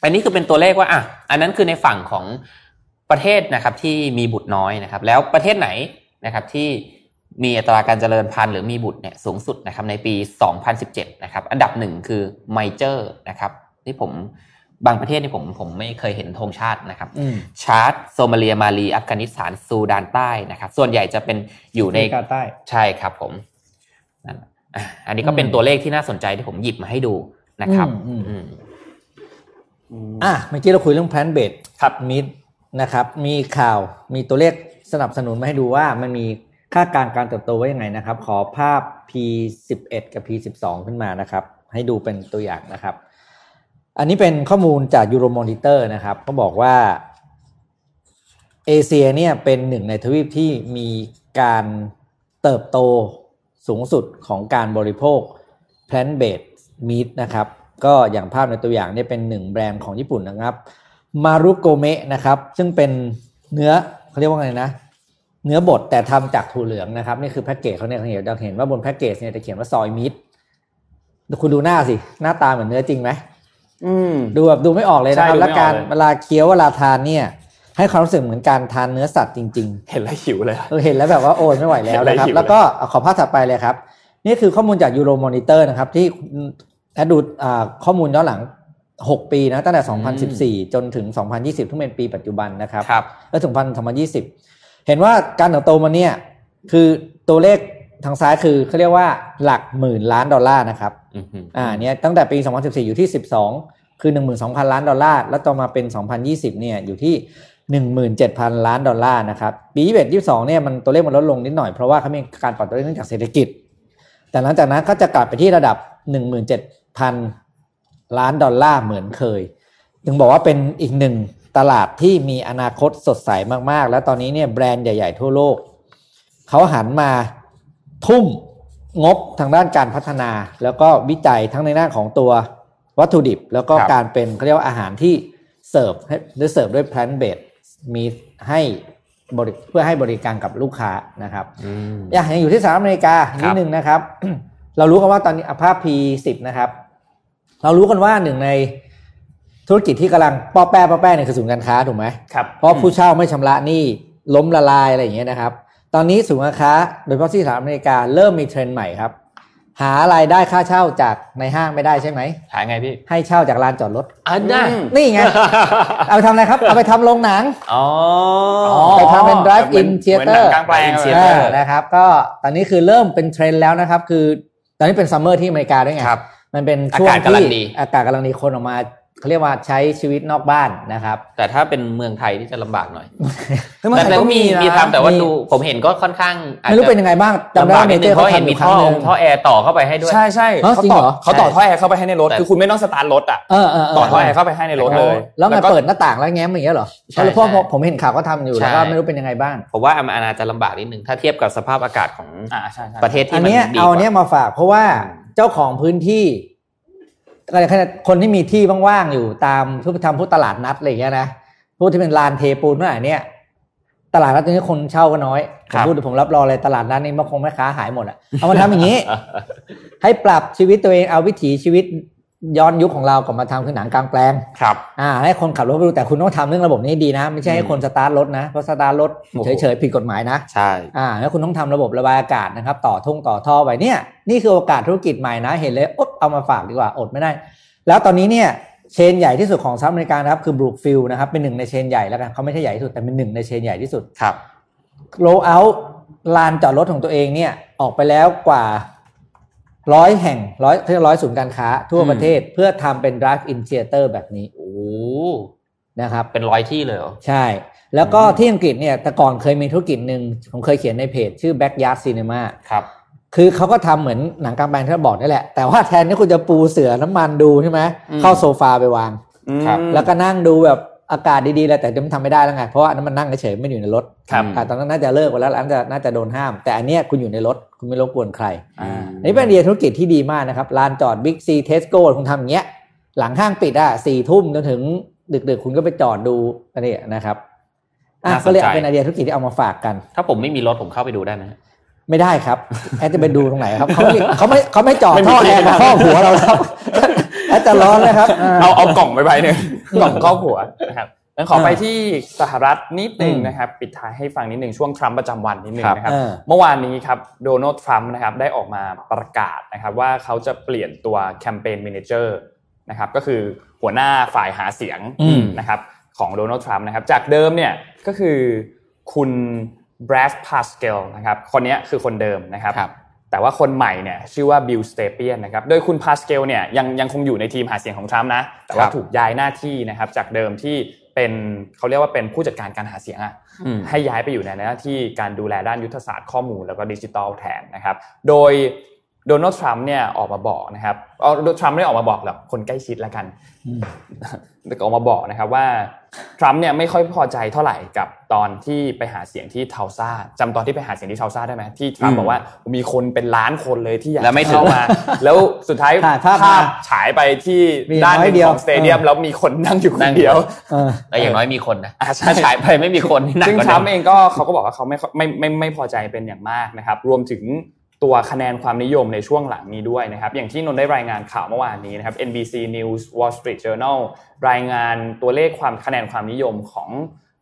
อันนี้คือเป็นตัวเลขว่าอะอันนั้นคือในฝั่งของประเทศนะครับที่มีบุตรน้อยนะครับ แล้วประเทศไหนนะครับที่มีอัตราการเจริญพันธุ์หรือมีบุตรเนี่ยสูงสุดนะครับในปี 2017 นะครับ อันดับหนึ่งคือไนเจอร์นะครับ ที่ผม บางประเทศนี่ผมผมไม่เคยเห็นธงชาตินะครับอืมชาร์ตโซมาเลียมาลีอัฟกานิสถานซูดานใต้นะครับ ส่วนใหญ่จะเป็นอยู่ในอเมริกาใต้ใช่ครับผมนั่นอะอันนี้ก็เป็นอืมตัวเลขที่น่าสนใจที่ผมหยิบมาให้ดูนะครับอืมอืมอืมอะเมื่อกี้เราคุยเรื่อง plant based ครับมิดนะครับ มีข่าวมีตัวเลขสนับสนุนมาให้ดูว่ามันมีค่าการการเติบโตไว้ยังไงนะครับ ขอภาพ P11 กับ P12 ขึ้นมานะครับ ให้ดูเป็นตัวอย่างนะครับ อันนี้เป็นข้อมูลจาก Euromonitor นะครับเขาบอกว่าเอเชียเนี่ยเป็นหนึ่งในทวีปที่มีการเติบโตสูงสุดของการบริโภค plant based meat นะครับ ก็อย่างภาพในตัวอย่างเนี่ยเป็นหนึ่งแบรนด์ของญี่ปุ่นนะครับมารุโกเมะนะครับซึ่งเป็นเนื้อเขาเรียกว่าไงนะ เนื้อบดแต่ทำจากถั่วเหลืองนะครับนี่คือแพ็กเกจเขาเนี่ยเขาเห็นเราเห็นว่าบนแพ็กเกจเนี่ยจะเขียนว่าซอยมิตคุณดูหน้าสิ หน้าตาเหมือนเนื้อจริงไหม ดูแบบดูไม่ออกเลยนะครับใช่ดูไม่แล้วการออกเลยเวลาเคี้ยวเวลาทานเนี่ย ให้ความรู้สึกเหมือนการทานเนื้อสัตว์จริงเห็นแล้วหิวเลยๆเออเห็นแล้วแบบว่าโอนไม่ไหวแล้วนะครับเห็นแล้วหิวแล้วก็ขอภาพถัดไปเลยครับ นี่คือข้อมูลจาก Euromonitor นะครับ ที่แอดดูอ่าข้อมูลย้อนหลัง 6 ปีนะตั้งแต่ 2014 จนถึง 2020ที่เป็นปีปัจจุบันนะครับครับแล้วถึงพันสองพันยี่สิบเห็นว่าการเติบโตมาเนี่ยคือตัวเลข ทางซ้ายคือเขาเรียกว่าหลักหมื่นล้านดอลลาร์นะครับอืมฮึอ่าเนี่ยตั้งแต่ปี 2014 อยู่ที่ 12 คือ 12,000 ล้านดอลลาร์ แล้วต่อมาเป็น 2020 เนี่ยอยู่ที่ 17,000 ล้านดอลลาร์นะครับ ปี 21 22 เนี่ยมันตัวเลขมันลดลงนิดหน่อย เพราะว่าเขามีการปรับตัวเลขเนื่องจากเศรษฐกิจ แต่หลังจากนั้นก็จะกลับไปที่ระดับ 17,000 ล้านดอลลาร์เหมือนเคย ถึงบอกว่าเป็นอีกหนึ่งตลาดที่มีอนาคตสดใสมากๆ แล้วตอนนี้เนี่ยแบรนด์ใหญ่ ๆ ทั่วโลกเขาหันมา ทุ่มงบทางด้านการพัฒนา แล้วก็วิจัยทั้งในด้านของตัววัตถุดิบ แล้วก็ครับ การเป็นเขาเรียกว่าอาหารที่เสิร์ฟให้หรือเสิร์ฟด้วย plant based มีให้บริเพื่อให้บริการกับลูกค้านะครับ อืม อย่างยังอยู่ที่สหรัฐอเมริกาครันิบดนึงนะครับ เรารู้กันว่าตอนนี้อะภาพ P10 นะครับ เรารู้กันว่าหนึ่งในธุรกิจที่กำลังป้อแป้ป้อแป้เนี่ยคือศูนย์การค้าถูกไหมครับ เพราะผู้เช่าไม่ชำระหนี้ล้มละลายอะไรอย่างเงี้ยนะครับ ตอนนี้ศูนย์การค้า โดยเฉพาะที่สหรัฐอเมริกาเริ่มมีเทรนด์ใหม่ครับ หารายได้ค่าเช่าจากในห้างไม่ได้ใช่ไหมหายไงพี่ ให้เช่าจากลานจอดรถ อันน่ะอืมนี่ไง เอาไปทำอะไรครับ เอาไปทำโรงหนัง อ๋อไปทำเป็น drive in เหมือนหนั theater งกลางแปลง drive in เลย theater อ่านะครับ ก็ตอนนี้คือเริ่มเป็นเทรนด์แล้วนะครับ คือตอนนี้เป็นซัมเมอร์ที่อเมริกาด้วยไง ครับ มันเป็นช่วงอากาศกำลัที่งดี อากาศกำลังดีคนออกมา เขาเรียกว่าใช้ชีวิตนอกบ้านนะครับ แต่ถ้าเป็นเมืองไทยที่จะลำบากหน่อยเฮ้ยเมืองแต่ไทยแต่ก็ก็มีมีนะมีทำแต่ว่ามีดูผมเห็นก็ค่อนข้างอาจไม่รู้จะเป็นยังไงบ้างจำลำได้บากว่าเมนิดเจนึองร์เพราะเขาเห็นทำอมียู่คท่รั้องหนึ่งท่อแอร์ต่อเข้าไปให้ด้วยใช่ใช่อ๋อเขาจริงต่อเหรอเขาต่อใช่ท่อแอร์เข้าไปให้ในรถแต่คือคุณไม่ต้องสตาร์ทรถอะเออเออเออต่อท่อแอร์เข้าไปให้ในรถเลย แล้วไงก็เปิดหน้าต่างแล้วแง้มอย่างเงี้ยเหรอใช่เพราะใช่ผมเห็นข่าวก็ทำอยู่ใช่แล้วก็ไม่รู้เป็นยังไงบ้างผมว่ามันอาจจะลำบากนิดนึงถ้าเทียบกับสภาพอากาศของอ่าใช่ใช่ประเทศที่อันมันเนี้ยดีเอากอันเนี้ยว่ามาฝากเพราะว่าอืมเจ้าของพื้นที่ คนที่มีที่ว่างๆอยู่ตามทุกทำพวกตลาดนัดอะไรอย่างเงี้ยนะพวกที่เป็นลานเทปูนเมื่อไหร่เนี่ยตลาดนัดตรงนี้คนเช่าก็น้อยผมพูดผมรับรองเลยตลาดนัดนี้มันคงไม่ค้าหายหมดอะเอามาทำอย่างนี้ ให้ปรับชีวิตตัวเองเอาวิถีชีวิต ย้อนยุคของเรากลับมาทำคือหนังกลางแปลง ครับอ่าให้คนขับรถไปดูแต่คุณต้องทำเรื่องระบบนี้ดีนะ ไม่ใช่ให้คนสตาร์ทรถนะ เพราะสตาร์ทรถโอ้โหเฉยๆผิดกฎหมายนะ ใช่อ่าแล้วคุณต้องทำระบบระบายอากาศนะครับ ต่อทุ่งต่อท่อไปเนี่ยนี่คือโอกาสธุรกิจใหม่นะ เห็นเลยอ๊บเอามาฝากดีกว่าอดไม่ได้ แล้วตอนนี้เนี่ย chain ใหญ่ที่สุดของสหรัฐอเมริกานะครับคือ Brookfield นะครับเป็นหนึ่งใน chain ใหญ่แล้วกันเขาไม่ใช่ใหญ่ที่สุดแต่เป็นหนึ่งใน chain ใหญ่ที่สุดครับโรเอาลานจอดรถของตัวเองเนี่ยออกไปแล้วกว่า ร้อยแห่งร้อยร้อยศูนย์การค้าทั่วประเทศเพื่อทำเป็น drive in theater แบบนี้โอ้นะครับเป็นร้อยที่เลยเหรอ ใช่ แล้วก็ที่อังกฤษเนี่ยแต่ก่อนเคยมีธุรกิจหนึ่งผมเคยเขียนในเพจ ชื่อ Backyard Cinema ครับคือเขาก็ทำเหมือนหนังกลางแปลงที่เราบอกนี่แหละ แต่ว่าแทนที่คุณจะปูเสือน้ำมันดูใช่ไหมอืมเข้าโซฟาไปวางครับอืมแล้วก็นั่งดูแบบ อากาศดีๆแล้วแต่มันทำไม่ได้แล้วไงเพราะว่าอันนั้นมันนั่งเฉยๆไม่ได้อยู่ในรถครับอ่าตอนนั้นน่าจะเลิกไปแล้วน่าจะน่าจะโดนห้าม แต่อันเนี้ยคุณอยู่ในรถคุณไม่รบกวนใครอ่าอันนี้เป็นไอเดียธุรกิจที่ดีมากนะครับลานจอดบิ๊กซีเทสโก้คุณทำอย่างเงี้ย หลังห้างปิดอะสี่ทุ่มจนถึงดึกๆ คุณก็ไปจอดดูอันนี้นะครับอะน่าสนใจก็เลยเป็นไอเดียธุรกิจที่เอามาฝากกัน ถ้าผมไม่มีรถผมเข้าไปดูได้ไหมไม่ได้ครับแอดจะไปดูตรงไหนครับเขาไม่เขาไม่เขาไม่จอดไม่มีท่อแอร์ที่กับนั่งข้อหัวเราครับแอด จะร้อนเลยครับอ่าเอาเอากล่องไปใบหนึ่งกล่องครอบหัวนะครับงั้นขอไปที่สหรัฐนิดนึงอืมนะครับ ปิดท้ายให้ฟังนิดนึงช่วงทรัมป์ประจำวันนิดนึงครับนะครับเออเมื่อวานนี้ครับโดนัลด์ทรัมป์นะครับได้ออกมาประกาศนะครับว่าเขาจะเปลี่ยนตัวแคมเปญ m ม n เจอร์นะครับก็คือหัวหน้าฝ่ายหาเสียงอืมนะครับของโดนัลด์ทรัมป์นะครับ จากเดิมเนี่ยก็คือคุณแบรดพาสเกลนะครับคนเนี้ยคือคนเดิมนะครับครับ แต่ว่าคนใหม่เนี่ยชื่อว่าบิลสเตเปียนนะครับโดยคุณพาสเกลเนี่ยยังยังคงอยู่ในทีมหาเสียงของทรัมป์นะแต่ว่าครับถูกย้ายหน้าที่นะครับจากเดิมที่เป็นเขาเรียกว่าเป็นผู้จัดการการหาเสียงอะอืมให้ย้ายไปอยู่ในหน้าที่การดูแลด้านยุทธศาสตร์ข้อมูลแล้วก็ดิจิทัลแทนนะครับ โดย โดนัลด์ทรัมป์เนี่ยออกมาบอกนะครับเอาโดนัลด์ทรัมป์ไม่ได้ออกมาบอกหรอกคนใกล้ชิดละกันอืมแต่ก็ออกมาบอกนะครับว่าทรัมป์เนี่ยไม่ค่อยพอใจเท่าไหร่กับตอนที่ไปหาเสียงที่เทาซาจำตอนที่ไปหาเสียงที่เทาซาได้ไหมที่ทรัมอืป์มบอกว่ามีคนเป็นล้านคนเลยที่อยากแล้วไม่ถึงเข้ามา แล้วสุดท้ายถ่ายภาพมาฉายไปที่มีด้านหน้นึ่อยงเดียวของสเตเดียมเออแล้วมีคนนั่งอยู่คนั่นงเดียวเออแต่อย่างน้อยมีคนนะอ่าใช่ถ้าฉายไปไม่มีคนนี่หนักซึ่งกว่าทรัเดิมมป์เองก็เขาก็บอกว่าเขาไม่ไม่ไม่ไม่พอใจเป็นอย่างมากนะครับ รวมถึง ตัวคะแนนความนิยมในช่วงหลังนี้ด้วยนะครับ อย่างที่นนท์ได้รายงานข่าวเมื่อวานนี้นะครับ NBC News Wall Street Journal รายงานตัวเลขความคะแนนความนิยมของ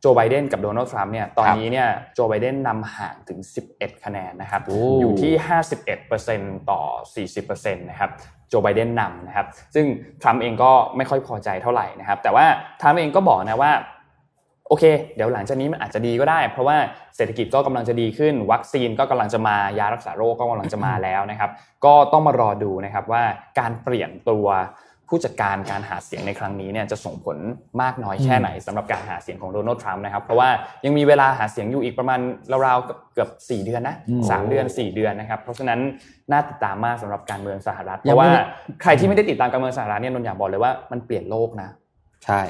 โจไบเดนกับโดนัลด์ทรัมป์เนี่ยตอนนี้เนี่ยโจไบเดนนำห่างถึง 11 คะแนนนะครับอยู่ที่ 51%ต่อ 40%นะครับโจไบเดนนำนะครับซึ่งทรัมป์เองก็ไม่ค่อยพอใจเท่าไหร่นะครับแต่ว่าทรัมป์เองก็บอกนะว่า โอเค เดี๋ยวหลังจากนี้มันอาจจะดีก็ได้ เพราะว่าเศรษฐกิจก็กำลังจะดีขึ้น วัคซีนก็กำลังจะมายารักษาโรคก็กำลังจะมาแล้วนะครับ ก็ต้องมารอดูนะครับว่าการเปลี่ยนตัวผู้จัดการการหาเสียงในครั้งนี้เนี่ยจะส่งผลมากน้อยแค่ไหนสำหรับการหาเสียงของโดนัลด์ทรัมป์นะครับเพราะว่ายังมีเวลาหาเสียงอยู่อีกประมาณราวๆเกือบ4 เดือนนะสามเดือน 4 เดือนนะครับเพราะฉะนั้นน่าติดตามมากสำหรับการเมืองสหรัฐเพราะว่าใครที่ไม่ได้ติดตามการเมืองสหรัฐเนี่ยนนอยากบอกเลยว่ามันเปลี่ยนโลกนะใช่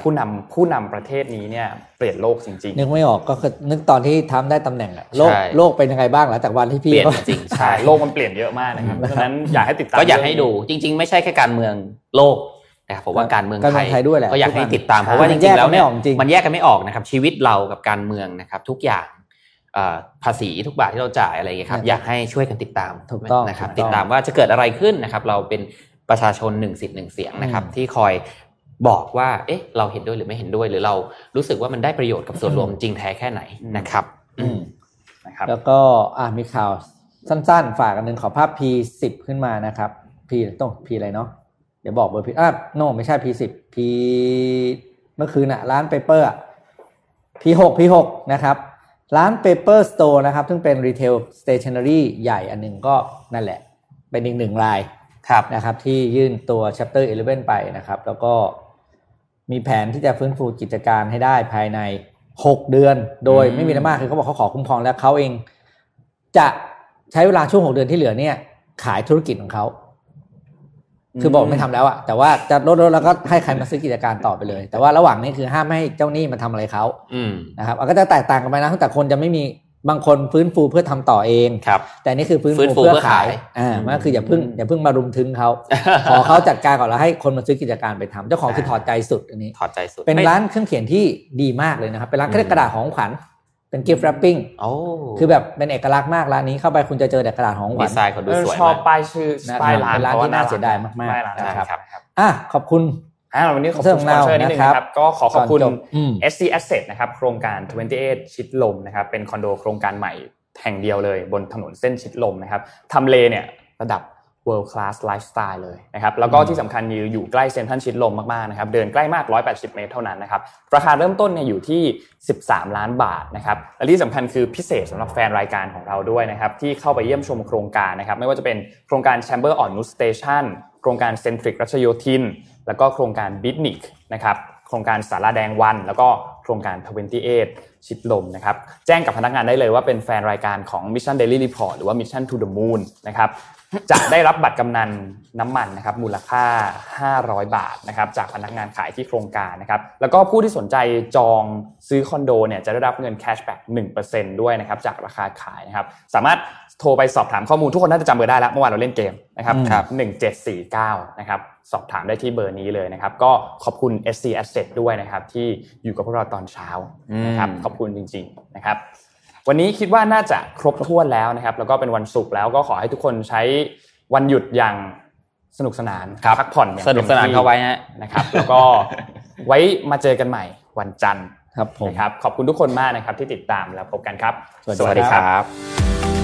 ผู้นำผู้นำประเทศนี้เนี่ยเปลี่ยนโลกจริงนึกไม่ออกก็คือนึกตอนที่ทำได้ตำแหน่งอะโลกโลกเป็นยังไงบ้างหลังจากวันที่เปพี่ลี่ยนเขาจริงๆใช่โลกมันเปลี่ยนเยอะมากนะครับเพราะฉะนั้นอยากให้ติดตามก็อยากให้ดูจริง ๆ ไม่ใช่แค่การเมืองโลกนะครับผมว่าการเมืองการเมืองไทยด้วยแหละก็อยากให้ติดตามใช่เพราะว่าจริงๆแล้วเนี่ยแยกกันไม่ออกจริงมันแยกกันไม่ออกนะครับชีวิตเรากับการเมืองนะครับทุกอย่างเอ่อภาษีทุกบาทที่เราจ่ายอะไรอย่างเงี้ยครับอยากให้ช่วยกันติดตามถูกต้องนะครับถูกต้องติดตามว่าจะเกิดอะไรขึ้นนะครับเราเป็นประชาชนหนึ่งสิทธิ์หนึ่งเสียงนะครับอืมที่คอย บอกว่า เอ๊ะ เราเห็นด้วยหรือไม่เห็นด้วย หรือเรารู้สึกว่ามันได้ประโยชน์กับส่วนรวมจริงแท้แค่ไหนนะครับอืมนะครับ แล้วก็อ่ามีข่าวสั้น ๆ ฝากอันหนึ่งขอภาพ P10 ขึ้นมานะครับ P ต้อง P อะไรเนาะเดี๋ยวบอกเบอร์ P อะโนไม่ใช่ P10 P เมื่อคืนอะร้านเปเปอร์ P6 P6 นะครับร้าน Paper Store นะครับ ซึ่งเป็น Retail Stationery ใหญ่อันหนึ่งก็นั่นแหละ เป็นอีกหนึ่งรายครับนะครับที่ยื่นตัว chapter 11 ไปนะครับ แล้วก็ มีแผนที่จะฟื้นฟูกิจการให้ได้ภายใน 6 เดือน โดยอืมไม่มีอะไรมากคือเขาบอกเขาขอคุ้มครองแล้วเขาเอง จะใช้เวลาช่วง 6 เดือนที่เหลือเนี่ย ขายธุรกิจของเขาคือบอกไม่ทำแล้วอะแต่ว่าจะลดลดแล้วก็ให้ใครมาซื้อกิจการต่อไปเลย แต่ว่าระหว่างนี้คือห้ามไม่ให้เจ้าหนี้มาทำอะไรเขาอืมนะครับอะก็จะแตกต่างกันไปนะแต่คนจะไม่มี บางคนฟื้นฟูเพื่อทำต่อเองครับ แต่นี่คือฟื้นฟื้นฟูฟูเพื่อเพื่อขาขายยอ่ามันก็คืออย่าเพิ่งอย่าเพิ่งมารุมทึงเขาขอเขาจัดการก่อนแล้วให้คนมาซื้อกิจการไปทำเจ้าของคือถอดใจสุดอันนี้ถอดใจสุดเป็นไม่ร้านเครื่องเขียนที่ดีมากเลยนะครับเป็นร้านอืมเครื่องกระดาษของขวัญเป็นกิฟต์แรปปิ้งโอ้คือแบบเป็นเอกลักษณ์มากร้านนี้เข้าไปคุณจะเจอแต่กระดาษของขวัดีญไซน์เขาดูเออสวยชอบมากป้ายชื่อนะป้ายร้านเป็นร้านพะว่ที่น่าเสียดายมากๆป้ายร้านนะครับครับอะขอบคุณ อ่าวันนี้ขอบเรื่คุองณสปอนเซอร์เรานิดนึงนะครับนะครับ ก็ขอขอบคุณก่อนจบอืม SC Asset นะครับ โครงการ 28 ชิดลมนะครับ เป็นคอนโดโครงการใหม่แห่งเดียวเลย บนถนนเส้นชิดลมนะครับทำเลเนี่ยระดับ world class lifestyle เลยนะครับ แล้วก็ที่สำคัญอยู่อยู่ใกล้เซ็นทรัลชิดลมมากๆนะครับ เดินใกล้มาก 180 เมตรเท่านั้นนะครับ ราคาเริ่มต้นเนี่ยอยู่ที่ 13 ล้านบาทนะครับ และที่สำคัญคือพิเศษสำหรับแฟนรายการของเราด้วยนะครับ ที่เข้าไปเยี่ยมชมโครงการนะครับ ไม่ว่าจะเป็นโครงการ Chambers อ่อนนุช Station โครงการ Centric รัชโยธิน แล้วก็โครงการ b i t n i c นะครับโครงการศาลาแดงวัน แล้วก็โครงการ 28 ชิดลมนะครับแจ้งกับพนักงานได้เลยว่าเป็นแฟนรายการของ Mission Daily Report หรือว่า Mission to the Moon นะครับจะได้รับบัตรกำนัลน้ำมันนะครับมูลค่า 500 บาทนะครับจากพนักงานขายที่โครงการนะครับแล้วก็ผู้ที่สนใจจองซื้อคอนโดเนี่ยจะได้รับเงิน cashback 1%ด้วยนะครับจากราคาขายนะครับสามารถ โทรไปสอบถามข้อมูลทุกคนน่าจะจำเบอร์ได้แล้วเมื่อวานเราเล่นเกมนะครับอืมครับ1749นะครับสอบถามได้ที่เบอร์นี้เลยนะครับ ก็ขอบคุณ SC Asset ด้วยนะครับ ที่อยู่กับพวกเราตอนเช้านะครับอืมขอบคุณจริง ๆนะครับ วันนี้คิดว่าน่าจะครบถ้วนแล้วนะครับ แล้วก็เป็นวันศุกร์แล้วก็ขอให้ทุกคนใช้วันหยุดอย่างสนุกสนานพักผ่อนอย่างสนุกสนานต็มที่เข้าไว้ฮะนะครับ แล้วก็ไว้มาเจอกันใหม่วันจันทร์ครับผมนะครับขอบคุณทุกคนมากนะครับที่ติดตามแล้วพบกันครับ สวัสดีครับ